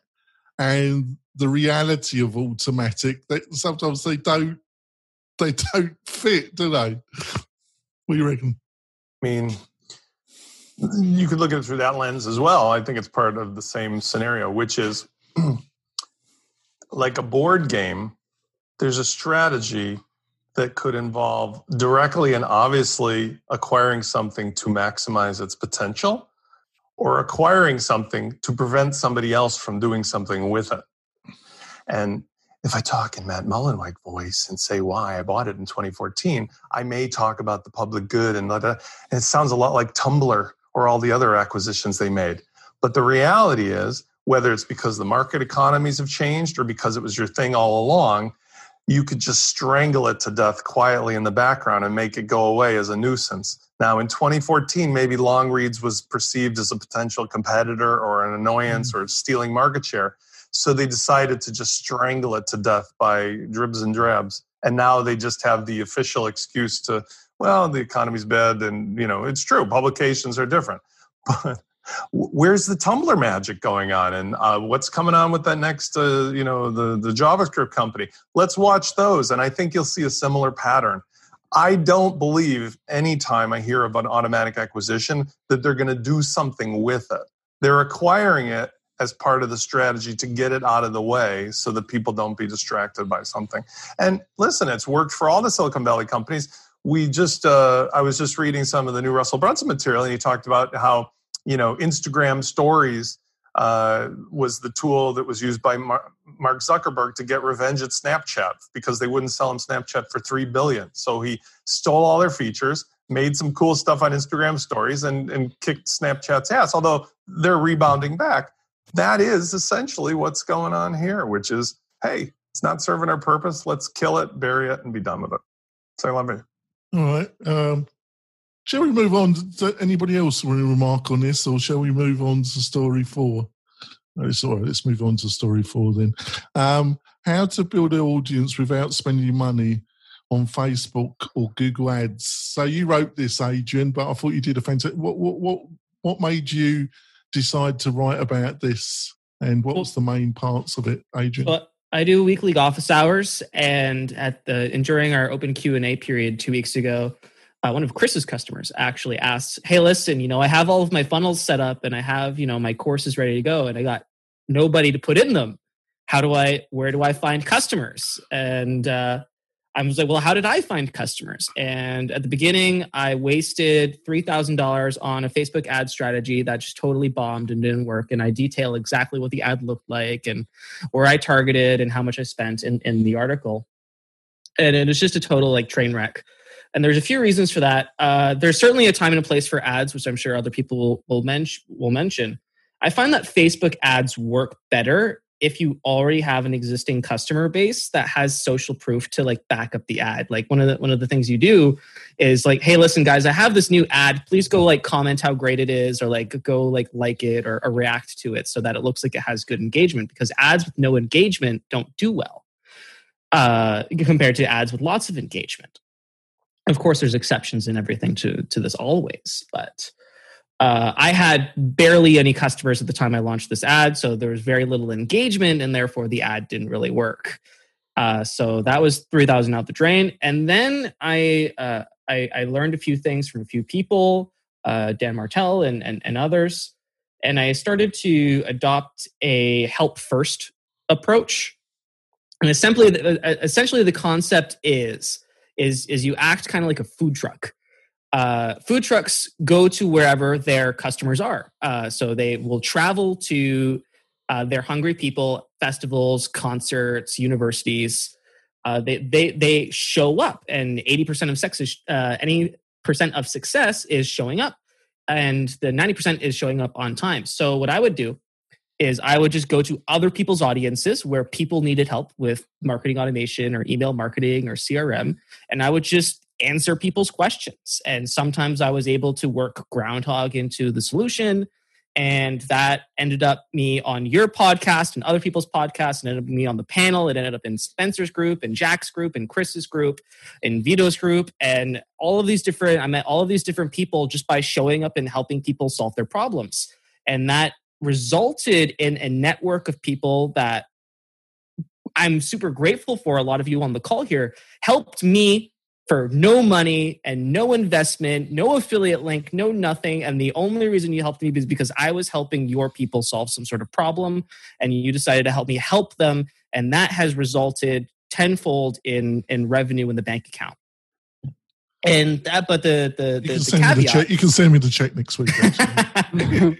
and the reality of Automattic That sometimes they don't they don't fit, do they? What do you reckon? I mean, you could look at it through that lens as well. I think it's part of the same scenario, which is like a board game, there's a strategy that could involve directly and obviously acquiring something to maximize its potential or acquiring something to prevent somebody else from doing something with it. And if I talk in Matt Mullenweg voice and say why I bought it in 2014, I may talk about the public good and, and it sounds a lot like Tumblr or all the other acquisitions they made. But the reality is, whether it's because the market economies have changed or because it was your thing all along, you could just strangle it to death quietly in the background and make it go away as a nuisance. Now, in 2014, maybe Longreads was perceived as a potential competitor or an annoyance mm. or stealing market share. So they decided to just strangle it to death by dribs and drabs. And now they just have the official excuse to, well, the economy's bad. And, you know, it's true, publications are different. But where's the Tumblr magic going on? And uh, what's coming on with that next, uh, you know, the, the JavaScript company? Let's watch those. And I think you'll see a similar pattern. I don't believe anytime I hear about Automattic acquisition that they're going to do something with it. They're acquiring it as part of the strategy to get it out of the way so that people don't be distracted by something. And listen, it's worked for all the Silicon Valley companies. We just, uh, I was just reading some of the new Russell Brunson material, and he talked about how, you know, Instagram stories uh, was the tool that was used by Mark Zuckerberg to get revenge at Snapchat because they wouldn't sell him Snapchat for three billion. So he stole all their features, made some cool stuff on Instagram stories, and, and kicked Snapchat's ass. Although they're rebounding back, that is essentially what's going on here, which is, hey, it's not serving our purpose. Let's kill it, bury it, and be done with it. So love it. All right. Um, shall we move on to anybody else want to remark on this, or shall we move on to story four? No, it's all right. Let's move on to story four then. Um, how to build an audience without spending money on Facebook or Google Ads. So you wrote this, Adrian, but I thought you did a fantastic. What what what what made you decide to write about this, and what was the main parts of it, Adrian? Well, I do weekly office hours, and at the and during our open Q and A period two weeks ago, uh, one of Chris's customers actually asked, "Hey, listen, you know, I have all of my funnels set up, and I have you know my courses ready to go, and I got nobody to put in them. How do I? Where do I find customers?" And uh, I was like, well, how did I find customers? And at the beginning, I wasted $3,000 on a Facebook ad strategy that just totally bombed and didn't work. And I detail exactly what the ad looked like and where I targeted and how much I spent in, in the article. And it was just a total like train wreck. And there's a few reasons for that. Uh, there's certainly a time and a place for ads, which I'm sure other people will, will, men- will mention. I find that Facebook ads work better if you already have an existing customer base that has social proof to like back up the ad like one of the one of the things you do is like hey listen guys i have this new ad. Please go like comment how great it is or like go like like it or, or react to it so that it looks like it has good engagement because ads with no engagement don't do well uh, compared to ads with lots of engagement. Of course there's exceptions in everything to to this always but uh, I had barely any customers at the time I launched this ad, so there was very little engagement, and therefore the ad didn't really work. Uh, so that was three thousand out the drain, and then I, uh, I, I learned a few things from a few people, uh, Dan Martell and, and and others, and I started to adopt a help first approach. And essentially, essentially, the concept is is is you act kind of like a food truck uh, food trucks go to wherever their customers are. Uh, so they will travel to uh, their hungry people, festivals, concerts, universities. Uh, they they they show up, and eighty percent of success, uh, any percent of success is showing up, and the ninety percent is showing up on time. So what I would do is I would just go to other people's audiences where people needed help with marketing automation or email marketing or CRM, and I would just answer people's questions. And sometimes I was able to work Groundhogg into the solution. And that ended up me on your podcast and other people's podcasts, and ended up me on the panel. It ended up in Spencer's group, and Jack's group, and Chris's group, and Vito's group, and all of these different. I met all of these different people just by showing up and helping people solve their problems, and that resulted in a network of people that I'm super grateful for. A lot of you on the call here helped me for no money and no investment, no affiliate link, no nothing. And the only reason you helped me is because I was helping your people solve some sort of problem and you decided to help me help them. And that has resulted tenfold in in revenue in the bank account. And that, but the the You can the me the caveat, check. You can send me the check next week. the,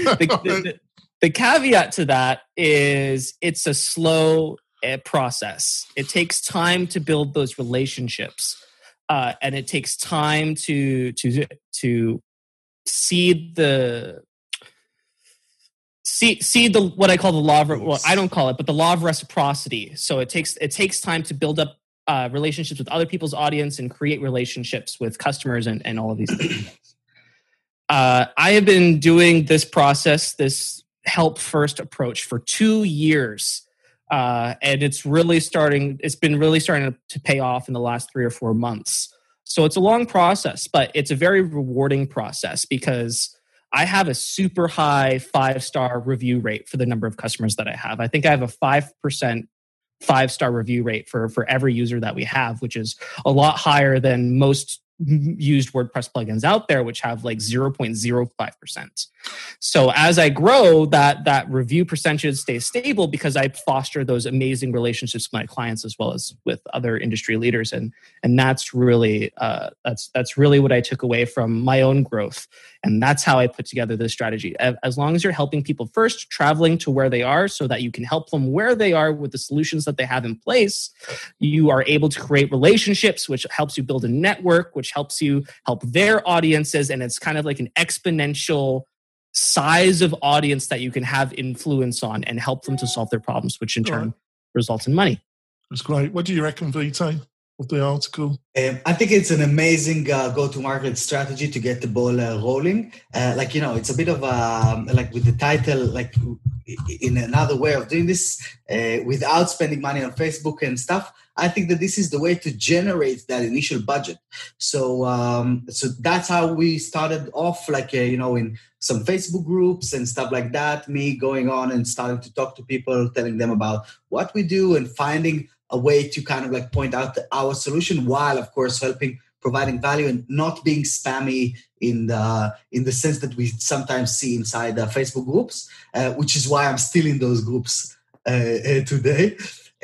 the- the- the caveat to that is it's a slow uh, process. It takes time to build those relationships, uh, and it takes time to to to see the see see the what I call the law of well I don't call it, but the law of reciprocity. So it takes it takes time to build up uh, relationships with other people's audience and create relationships with customers and, and all of these things. Uh, I have been doing this process, this help first approach for two years. Uh, and it's really starting, it's been really starting to, pay off in the last three or four months. So it's a long process, but it's a very rewarding process because I have a super high five star review rate for the number of customers that I have. I think I have a 5% five star review rate for, for every user that we have, which is a lot higher than most used WordPress plugins out there, which have like 0.05%. So as I grow, that that review percentage stays stable because I foster those amazing relationships with my clients as well as with other industry leaders, and and that's really uh, that's that's really what I took away from my own growth, and that's how I put together this strategy. As long as you're helping people first, traveling to where they are, so that you can help them where they are with the solutions that they have in place, you are able to create relationships, which helps you build a network, which helps you help their audiences, and it's kind of like an exponential size of audience that you can have influence on and help them to solve their problems, which in turn Right. results in money. That's great. What do you reckon, Vito, the article? Um, I think it's an amazing uh, go-to-market strategy to get the ball uh, rolling. Uh, like you know, it's a bit of um, like with the title, like in another way of doing this uh, without spending money on Facebook and stuff. I think that this is the way to generate that initial budget. So, um, so that's how we started off, like uh, you know, in some Facebook groups and stuff like that. Me going on and starting to talk to people, telling them about what we do and finding a way to kind of like point out our solution while of course helping providing value and not being spammy in the in the sense that we sometimes see inside the facebook groups uh, which is why i'm still in those groups uh, uh, today.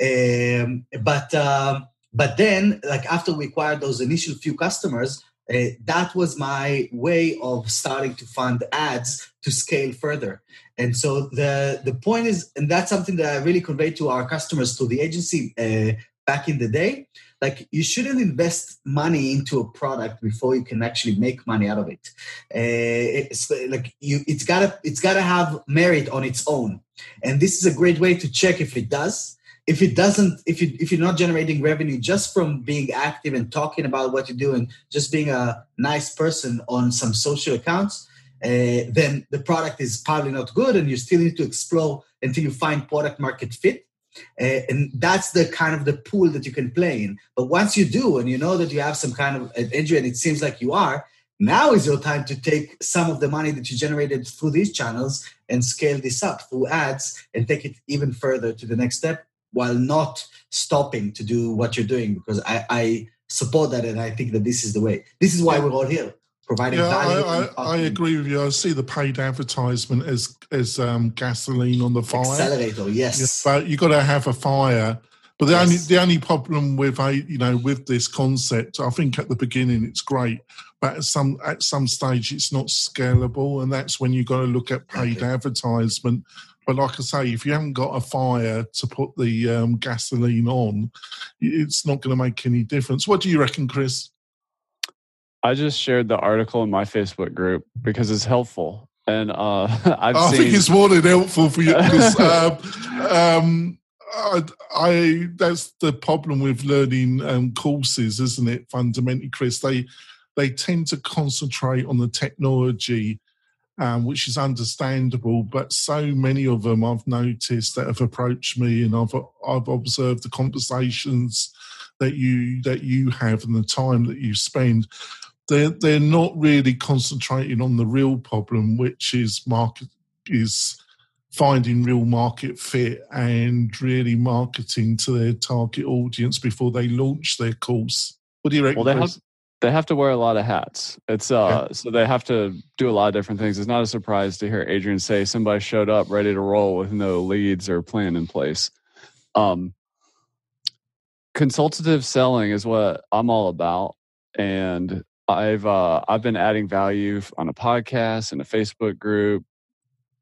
Um, but um, but then like after we acquired those initial few customers uh, that was my way of starting to fund ads to scale further and so the the point is and that's something that i really conveyed to our customers to the agency uh, back in the day like you shouldn't invest money into a product before you can actually make money out of it. Uh, it's like you it's gotta it's gotta have merit on its own. And this is a great way to check if it does. If it doesn't if you if you're not generating revenue just from being active and talking about what you're doing just being a nice person on some social accounts uh, then the product is probably not good and you still need to explore until you find product market fit. Uh, and that's the kind of the pool that you can play in. But once you do and you know that you have some kind of an injury and it seems like you are now is your time to take some of the money that you generated through these channels and scale this up through ads and take it even further to the next step while not stopping to do what you're doing because I, I support that and I think that this is the way. This is why we're all here, providing Yeah, value. I, I, I agree with you. I see the paid advertisement as as um, gasoline on the fire. Accelerator, yes. Yeah, but you got to have a fire. But the only the only problem with a you know with this concept, I think at the beginning it's great, but at some at some stage it's not scalable, and that's when you got to look at paid Exactly. advertisement. But like I say, if you haven't got a fire to put the um, gasoline on, it's not going to make any difference. What do you reckon, Chris? I just shared the article in my Facebook group because it's helpful, and uh, I've I seen. think it's more than helpful for you because um, um, I, I that's the problem with learning um, courses, isn't it? Fundamentally, Chris, they they tend to concentrate on the technology, um, which is understandable. But so many of them, I've noticed that have approached me, and I've I've observed the conversations that you that you have and the time that you spend they're they're not really concentrating on the real problem, which is market is finding real market fit and really marketing to their target audience before they launch their course. What do you reckon? well, they have they have to wear a lot of hats. It's uh, so they have to do a lot of different things. It's not a surprise to hear Adrian say somebody showed up ready to roll with no leads or plan in place. Um, consultative selling is what I'm all about, and I've uh, I've been adding value on a podcast and a Facebook group,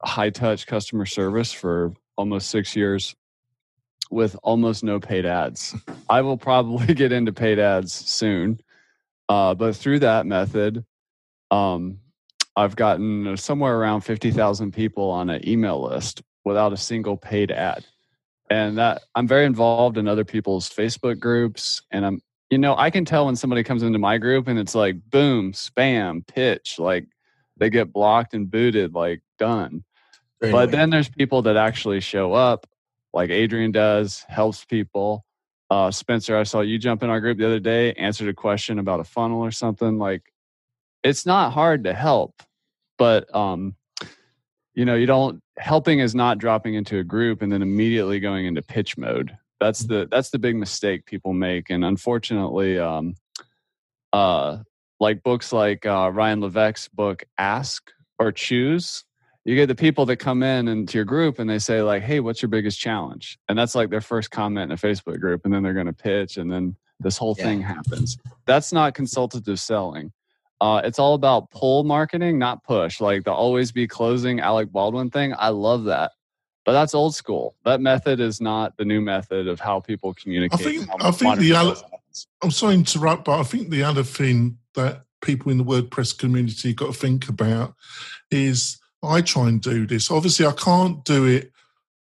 high touch customer service for almost six years, with almost no paid ads. I will probably get into paid ads soon, uh, but through that method, um, I've gotten somewhere around fifty thousand people on an email list without a single paid ad and that i'm very involved in other people's facebook groups and i'm you know i can tell when somebody comes into my group and it's like boom spam pitch like they get blocked and booted like done. But then there's people that actually show up like adrian does helps people. Uh, spencer i saw you jump in our group the other day answered a question about a funnel or something like it's not hard to help but um you know you don't helping is not dropping into a group and then immediately going into pitch mode that's the that's the big mistake people make and unfortunately um uh like books like uh, ryan levesque's book ask or choose you get the people that come in into your group and they say like hey what's your biggest challenge and that's like their first comment in a facebook group and then they're going to pitch and then this whole yeah. thing happens that's not consultative selling uh, it's all about pull marketing, not push. Like the always be closing Alec Baldwin thing. I love that. But that's old school. That method is not the new method of how people communicate. I think, I think the other, I'm sorry to interrupt, but I think the other thing that people in the WordPress community got to think about is I try and do this. Obviously, I can't do it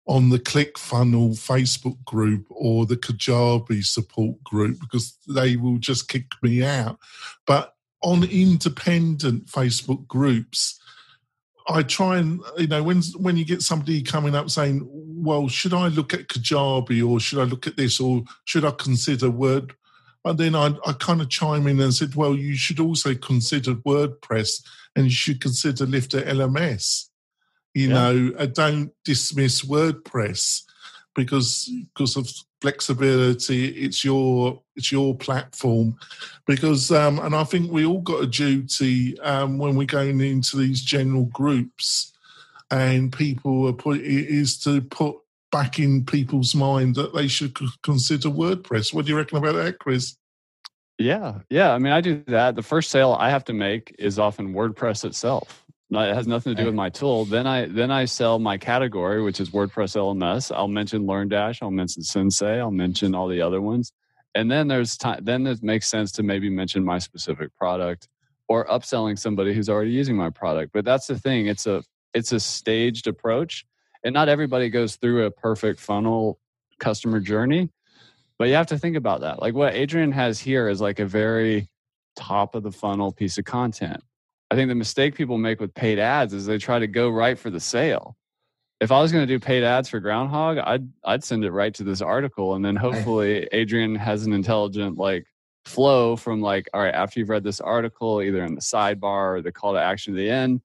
on the ClickFunnels Facebook group or the Kajabi support group because they will just kick me out. But on independent Facebook groups, I try and you know when when you get somebody coming up saying, "Well, should I look at Kajabi or should I look at this or should I consider Word?" And then I, I kind of chime in and said, "Well, you should also consider WordPress and you should consider Lifter LMS. You yeah. know, uh, don't dismiss WordPress because because of flexibility. It's your it's your platform because um, and I think we all got a duty um, when we're going into these general groups and people are put is to put back in people's mind that they should consider WordPress. What do you reckon about that, Chris? Yeah, yeah. I mean, I do that. The first sale I have to make is often WordPress itself it has nothing to do with my tool. Then I then I sell my category, which is WordPress LMS. I'll mention LearnDash. I'll mention Sensei. I'll mention all the other ones. And then there's time. Then it makes sense to maybe mention my specific product or upselling somebody who's already using my product. But that's the thing. It's a it's a staged approach, and not everybody goes through a perfect funnel customer journey. But you have to think about that. Like what Adrian has here is like a very top of the funnel piece of content I think the mistake people make with paid ads is they try to go right for the sale. If I was going to do paid ads for Groundhogg, I'd I'd send it right to this article, and then hopefully Adrian has an intelligent like flow from like, all right, after you've read this article, either in the sidebar or the call to action at the end,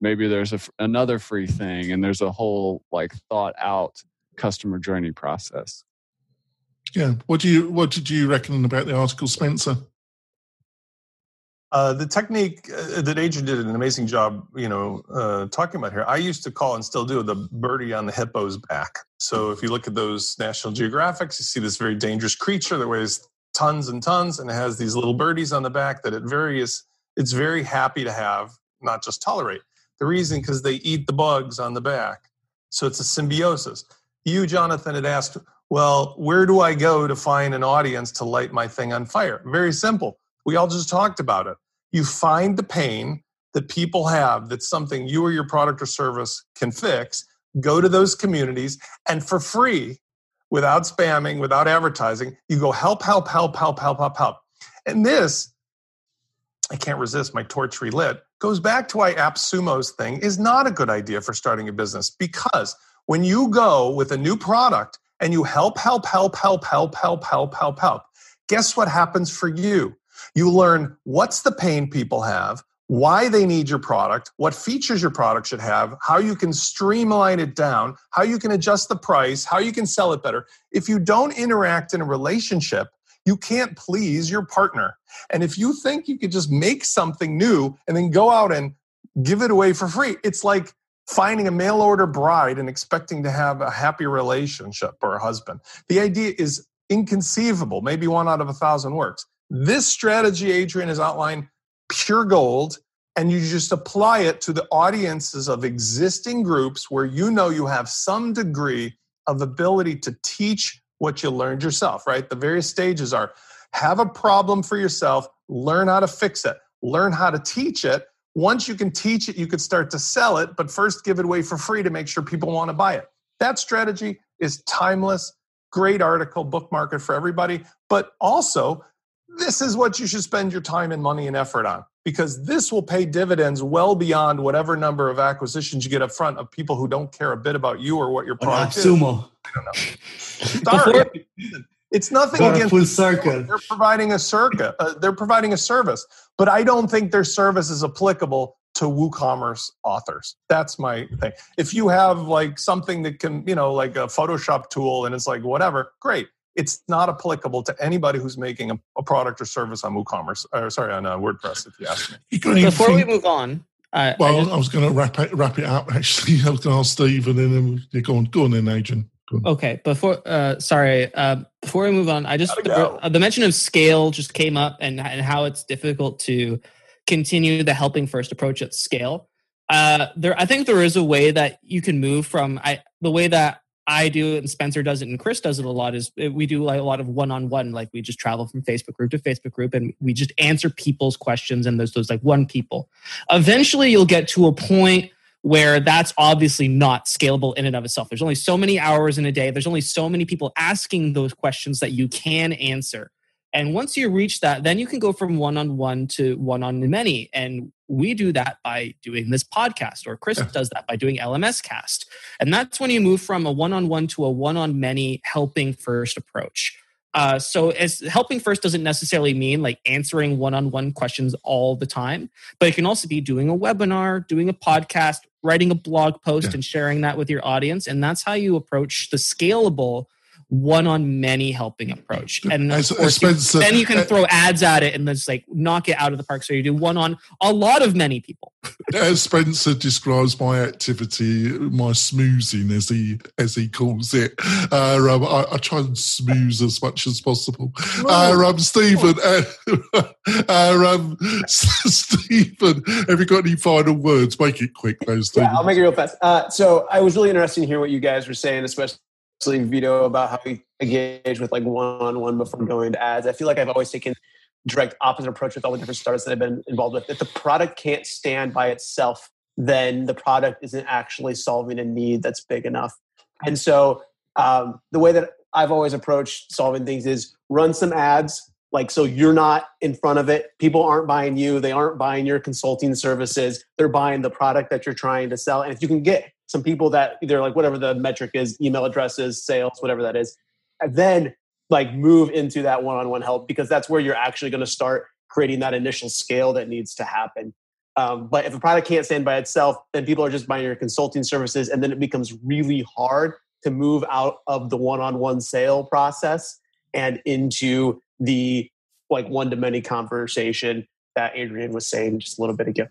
maybe there's a, another free thing, and there's a whole like thought out customer journey process. Yeah. What do you what did you reckon about the article, Spencer? Uh, the technique uh, that Adrian did an amazing job, you know, uh, talking about here. I used to call and still do the birdie on the hippo's back. So if you look at those National Geographics, you see this very dangerous creature that weighs tons and tons and has these little birdies on the back that it various it's very happy to have, not just tolerate. The reason because they eat the bugs on the back. So it's a symbiosis. You, Jonathan, had asked, well, where do I go to find an audience to light my thing on fire? Very simple we all just talked about it. You find the pain that people have that's something you or your product or service can fix, go to those communities, and for free, without spamming, without advertising, you go help, help, help, help, help, help, help. And this, I can't resist my torch relit, goes back to why AppSumo's thing is not a good idea for starting a business because when you go with a new product and you help, help, help, help, help, help, help, help, help, guess what happens for you? You learn what's the pain people have, why they need your product, what features your product should have, how you can streamline it down, how you can adjust the price, how you can sell it better. If you don't interact in a relationship, you can't please your partner. And if you think you could just make something new and then go out and give it away for free, it's like finding a mail order bride and expecting to have a happy relationship or a husband. The idea is inconceivable. Maybe one out of a thousand works. This strategy Adrian has outlined, pure gold, and you just apply it to the audiences of existing groups where you know you have some degree of ability to teach what you learned yourself, right? The various stages are have a problem for yourself, learn how to fix it, learn how to teach it. Once you can teach it, you could start to sell it, but first give it away for free to make sure people want to buy it. That strategy is timeless, great article, bookmark it for everybody. But also, this is what you should spend your time and money and effort on because this will pay dividends well beyond whatever number of acquisitions you get up front of people who don't care a bit about you or what your product is. Sumo. I don't know. Sorry. It's nothing Got against full circle. they're providing a circa, uh, they're providing a service, but I don't think their service is applicable to WooCommerce authors. That's my thing. If you have like something that can, you know, like a Photoshop tool and it's like whatever, great. It's not applicable to anybody who's making a, a product or service on WooCommerce, or sorry, on uh, WordPress. If you ask me. You got Before we move on, I, I well, just- I was going to wrap it wrap it up. Actually, I was going to ask Steve, and then yeah, go on, go on, then, Adrian. Go on. Okay, before uh sorry, uh before we move on, I just Gotta uh, the mention of scale just came up and and how it's difficult to continue the helping first approach at scale. Uh there I think there is a way that you can move from I the way that I do it and Spencer does it and Chris does it a lot is uh, we do like a lot of one-on-one like we just travel from Facebook group to Facebook group and we just answer people's questions and those those like one people. Eventually you'll get to a point where that's obviously not scalable in and of itself. There's only so many hours in a day. There's only so many people asking those questions that you can answer. And once you reach that, then you can go from one on one to one on many. And we do that by doing this podcast, or Chris does that by doing LMS cast. And that's when you move from a one on one to a one on many helping first approach. Uh, so, as helping first doesn't necessarily mean like answering one on one questions all the time, but it can also be doing a webinar, doing a podcast, writing a blog post, Yeah. and sharing that with your audience. And that's how you approach the scalable one on many helping approach. And of As- as course, you- then you can throw ads at it and just like knock it out of the park. So you do one on a lot of many people. As Spencer describes my activity, my smoozing, as he as he calls it, uh, um, I, I try and smooze as much as possible. Uh, um, Stephen, uh, uh, um, Stephen, have you got any final words? Make it quick, though, Stephen. Yeah, I'll make it real fast. Uh, so I was really interested to hear what you guys were saying, especially Vito about how we engage with like one-on-one before going to ads. I feel like I've always taken direct opposite approach with all the different startups that I've been involved with. If the product can't stand by itself, then the product isn't actually solving a need that's big enough. And so um, the way that I've always approached solving things is run some ads. Like, so you're not in front of it. People aren't buying you. They aren't buying your consulting services. They're buying the product that you're trying to sell. And if you can get some people that either like whatever the metric is, email addresses, sales, whatever that is, and then like move into that one-on-one help because that's where you're actually going to start creating that initial scale that needs to happen. Um, but if a product can't stand by itself, then people are just buying your consulting services, and then it becomes really hard to move out of the one-on-one sale process and into the like one-to-many conversation that Adrian was saying just a little bit ago.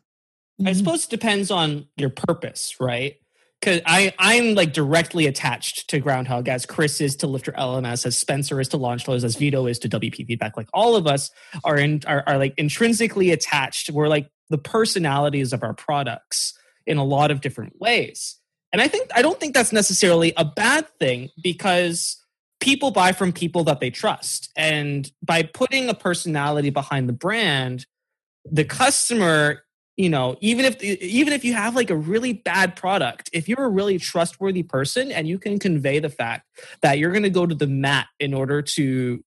I suppose it depends on your purpose, right? Because I I'm like directly attached to Groundhogg as Chris is to Lifter LMS, as Spencer is to Launchflows, as Vito is to WP Feedback. Like all of us are in are, are like intrinsically attached. We're like the personalities of our products in a lot of different ways. And I think I don't think that's necessarily a bad thing because people buy from people that they trust. And by putting a personality behind the brand, the customer you know even if even if you have like a really bad product if you're a really trustworthy person and you can convey the fact that you're going to go to the mat in order to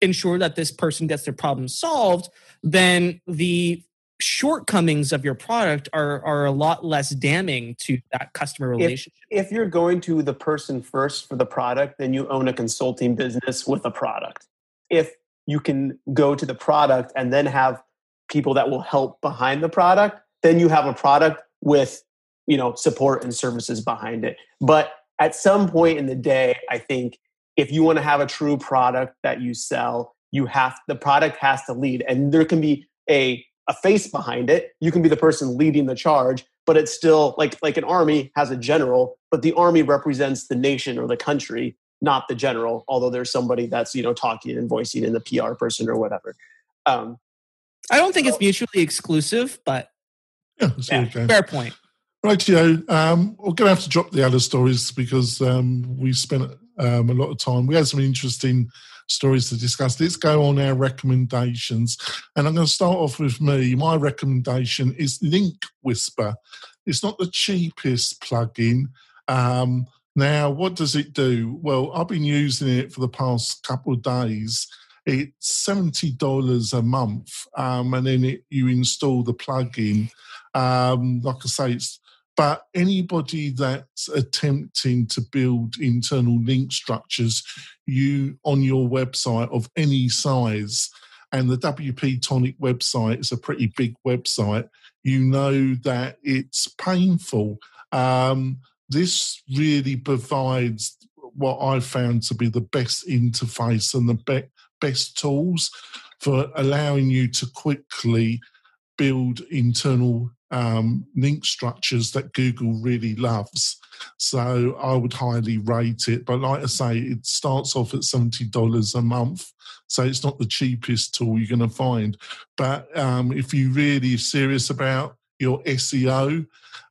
ensure that this person gets their problem solved then the shortcomings of your product are are a lot less damning to that customer relationship If you're going to the person first for the product, then you own a consulting business with a product. If you can go to the product and then have people that will help behind the product, then you have a product with you know support and services behind it. But at some point in the day, I think if you want to have a true product that you sell, you have the product has to lead, and there can be a a face behind it. You can be the person leading the charge, but it's still like like an army has a general, but the army represents the nation or the country. not the general. Although there's somebody that's you know talking and voicing in the PR person or whatever. Um, I don't think it's mutually exclusive, but Yeah, yeah, fair point. Right, Joe. Um, we're going to have to drop the other stories because um, we spent um, a lot of time. We had some interesting stories to discuss. Let's go on our recommendations. And I'm going to start off with me. My recommendation is Link Whisper. It's not the cheapest plugin. Um, now, what does it do? Well, I've been using it for the past couple of days. It's seventy dollars a month, um, and then it, you install the plugin. Um, like I say, it's but anybody that's attempting to build internal link structures you on your website of any size and the wp tonic website is a pretty big website you know that it's painful um, this really provides what i found to be the best interface and the be- best tools for allowing you to quickly build internal um, link structures that Google really loves. So I would highly rate it. But like I say, it starts off at $70 a month. So it's not the cheapest tool you're going to find. But um, if you're really serious about your SEO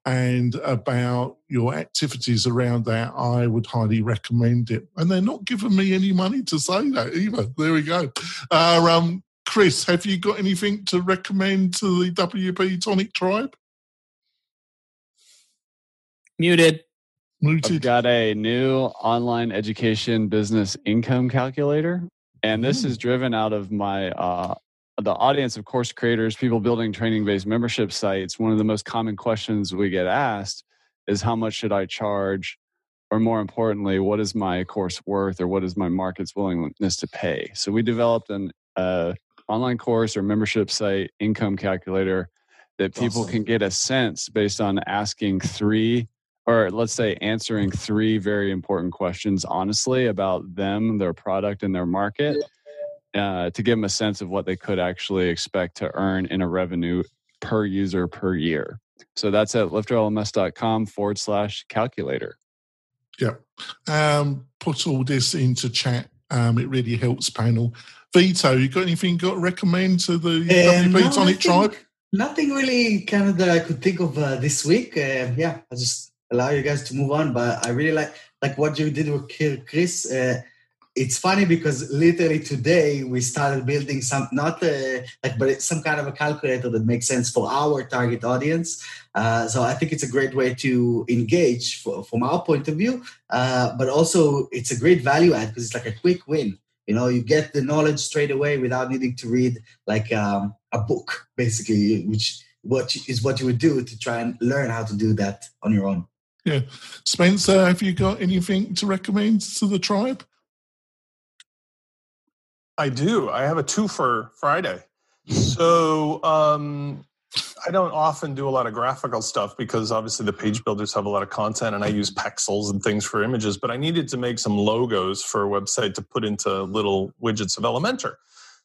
and about your activities around that, I would highly recommend it. And they're not giving me any money to say that either. There we go. Uh, um, Chris, have you got anything to recommend to the WP Tonic tribe? Muted. Muted. I've Muted. got a new online education business income calculator, and this is driven out of my uh, the audience of course creators, people building training based membership sites. One of the most common questions we get asked is how much should I charge, or more importantly, what is my course worth, or what is my market's willingness to pay. So we developed an uh, online course or membership site income calculator that people Awesome. can get a sense based on asking three or let's say answering three very important questions honestly about them, their product, and their market uh, to give them a sense of what they could actually expect to earn in a revenue per user per year. So that's at lifterlms.com forward slash calculator. Yeah. Um, put all this into chat. Um, it really helps panel. Vito, you got anything got to recommend to the Uh, WP no, Tonic nothing- tribe? Nothing really kind of that I could think of uh, this week. Uh, yeah, I'll just allow you guys to move on. But I really like like what you did with Chris. Uh, it's funny because literally today we started building some not uh, like but some kind of a calculator that makes sense for our target audience. Uh, so I think it's a great way to engage for, from our point of view. Uh, but also it's a great value add because it's like a quick win. You know, you get the knowledge straight away without needing to read like um, a book, basically, which what is what you would do to try and learn how to do that on your own. Yeah. Spencer, have you got anything to recommend to the tribe? I do. I have a two for Friday. So um, I don't often do a lot of graphical stuff because obviously the page builders have a lot of content and I use pixels and things for images, but I needed to make some logos for a website to put into little widgets of Elementor.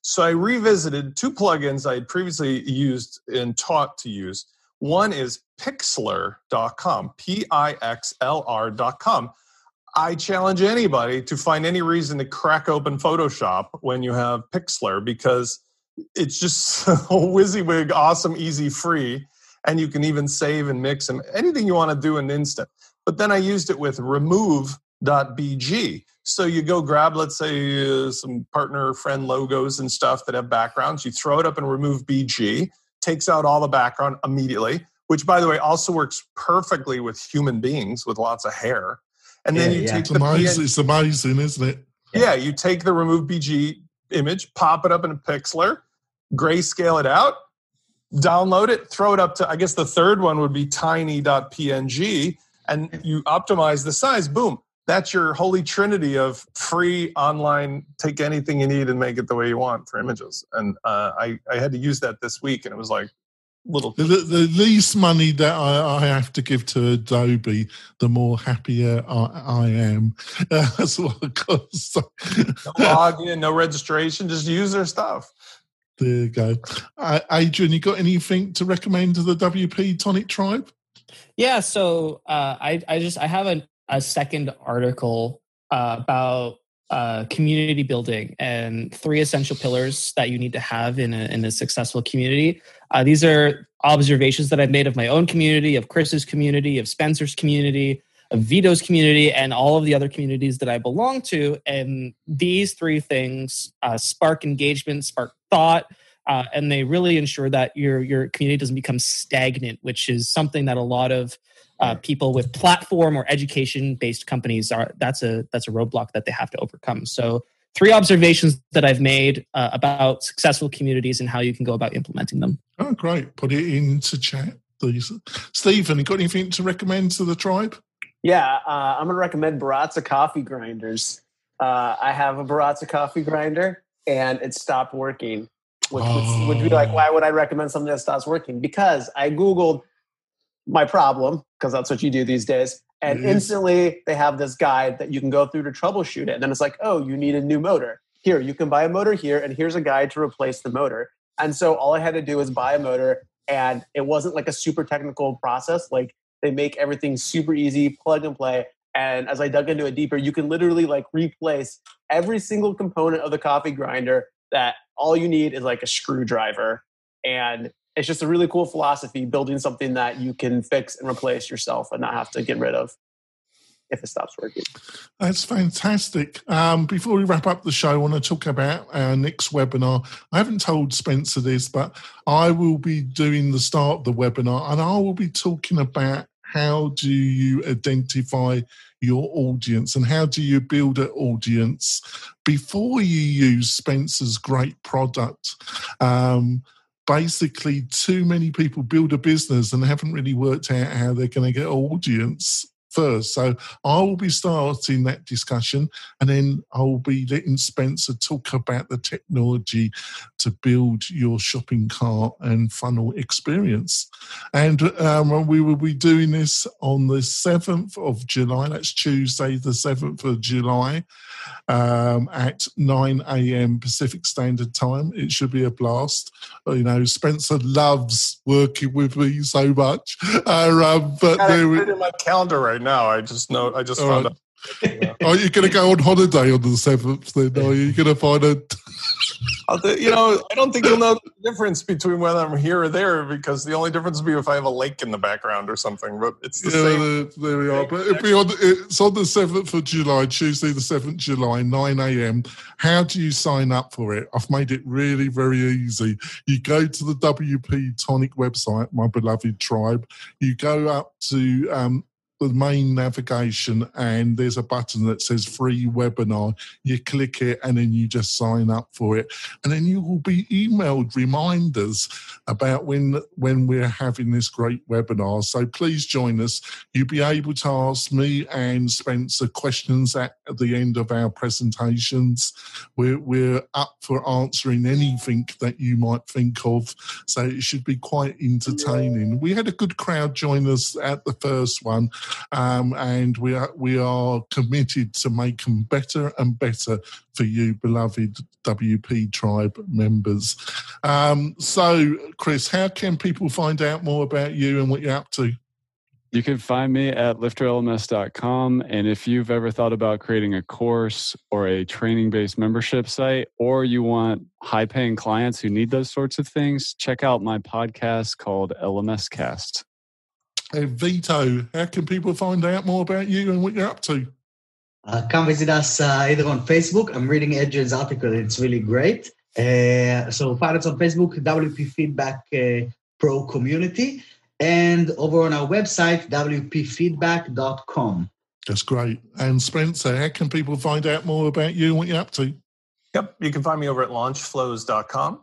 So I revisited two plugins I had previously used and taught to use. One is pixlr.com, P I X L R.com. I challenge anybody to find any reason to crack open Photoshop when you have Pixlr because it's just so WYSIWYG, awesome, easy, free, and you can even save and mix and anything you want to do in an instant. But then I used it with remove.bg. So you go grab, let's say, uh, some partner friend logos and stuff that have backgrounds. You throw it up and remove BG, takes out all the background immediately, which, by the way, also works perfectly with human beings with lots of hair. And then Yeah, you yeah. take It's the amazing. PNG It's amazing, isn't it? yeah, you take the remove BG image, pop it up in a Pixlr, grayscale it out, download it, throw it up to, I guess the third one would be tiny.png, and you optimize the size. Boom. That's your holy trinity of free online, take anything you need and make it the way you want for images. And uh, I, I had to use that this week, and it was like little. The, the least money that I, I have to give to Adobe, the more happier I, I am. that's what it costs. No login, no registration, just use their stuff. There you go. Uh, Adrian, you got anything to recommend to the WP Tonic tribe? Yeah, so uh, I I just I have a, a second article uh, about uh, community building and three essential pillars that you need to have in a, in a successful community. Uh, these are observations that I've made of my own community, of Chris's community, of Spencer's community, of Vito's community, and all of the other communities that I belong to. And these three things uh, spark engagement, spark thought, uh, and they really ensure that your your community doesn't become stagnant, which is something that a lot of uh, people with platform or education based companies are that's a that's a roadblock that they have to overcome. So three observations that i've made uh, about successful communities and how you can go about implementing them. Oh great. Put it into chat please. Stephen you got anything to recommend to the tribe? Yeah uh, i'm going to recommend baratza coffee grinders. Uh, i have a baratza coffee grinder and it stopped working. Which oh. would, would be like why would i recommend something that stops working? Because i googled my problem because that's what you do these days. And mm-hmm. instantly they have this guide that you can go through to troubleshoot it. And then it's like, oh, you need a new motor. Here, you can buy a motor here, and here's a guide to replace the motor. And so all I had to do was buy a motor, and it wasn't like a super technical process. Like they make everything super easy, plug and play. And as I dug into it deeper, you can literally like replace every single component of the coffee grinder that all you need is like a screwdriver. And it's just a really cool philosophy building something that you can fix and replace yourself and not have to get rid of if it stops working. That's fantastic. Um, before we wrap up the show, I want to talk about our next webinar. I haven't told Spencer this, but I will be doing the start of the webinar and I will be talking about how do you identify your audience and how do you build an audience before you use Spencer's great product. Um, basically too many people build a business and haven't really worked out how they're going to get audience first. So I will be starting that discussion and then I will be letting Spencer talk about the technology to build your shopping cart and funnel experience. And um, we will be doing this on the 7th of July. That's Tuesday, the 7th of July um, at 9 a.m. Pacific Standard Time. It should be a blast. You know, Spencer loves working with me so much. Uh, um, but there my calendar right now. I just know. I just found right. out. Yeah. Are you going to go on holiday on the seventh? Then are you going to find a? you know, I don't think you'll know the difference between whether I'm here or there because the only difference would be if I have a lake in the background or something. But it's the yeah, same. There, there we are. But it'll be on, it's on the seventh of July, Tuesday, the seventh of July, nine a.m. How do you sign up for it? I've made it really very easy. You go to the WP Tonic website, my beloved tribe. You go up to um, the main navigation and there's a button that says free webinar. You click it and then you just sign up for it. And then you will be emailed reminders about when when we're having this great webinar. So please join us. You'll be able to ask me and Spencer questions at the end of our presentations. We're, we're up for answering anything that you might think of. So it should be quite entertaining. We had a good crowd join us at the first one um, and we are we are committed to make them better and better for you, beloved WP Tribe members. Um, so, Chris, how can people find out more about you and what you're up to? You can find me at lifterlms.com. And if you've ever thought about creating a course or a training based membership site, or you want high paying clients who need those sorts of things, check out my podcast called LMS Cast. Hey, Vito, how can people find out more about you and what you're up to? Uh, come visit us uh, either on Facebook. I'm reading Adrian's article. It's really great. Uh, so find us on Facebook, WP Feedback uh, Pro Community, and over on our website, WPFeedback.com. That's great. And Spencer, how can people find out more about you and what you're up to? Yep, you can find me over at launchflows.com.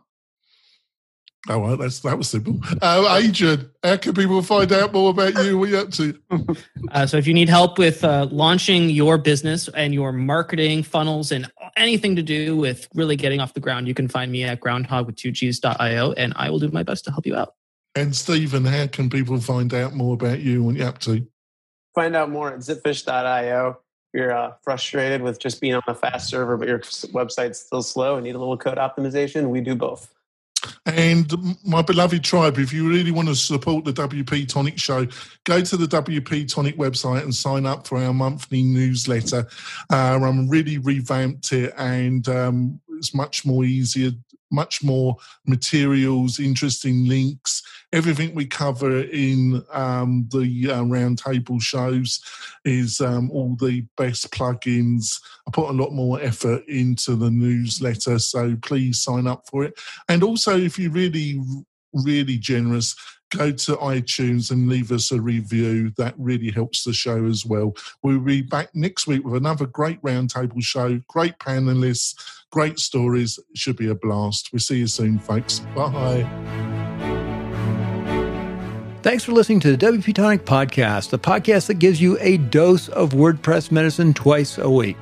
Oh, well, that's that was simple. Uh, Adrian, how can people find out more about you? What you up to? Uh, so, if you need help with uh, launching your business and your marketing funnels and anything to do with really getting off the ground, you can find me at groundhog2gs.io, and I will do my best to help you out. And Stephen, how can people find out more about you? What you up to? Find out more at zipfish.io. If you're uh, frustrated with just being on a fast server, but your website's still slow and need a little code optimization. We do both. And my beloved tribe, if you really want to support the WP Tonic show, go to the WP Tonic website and sign up for our monthly newsletter. Uh, I'm really revamped it and um, it's much more easier much more materials, interesting links, everything we cover in um, the uh, roundtable shows is um, all the best plugins. I put a lot more effort into the newsletter, so please sign up for it. And also, if you're really, really generous, go to iTunes and leave us a review. That really helps the show as well. We'll be back next week with another great roundtable show, great panelists, great stories. It should be a blast. We'll see you soon, folks. Bye. Thanks for listening to the WP Tonic Podcast, the podcast that gives you a dose of WordPress medicine twice a week.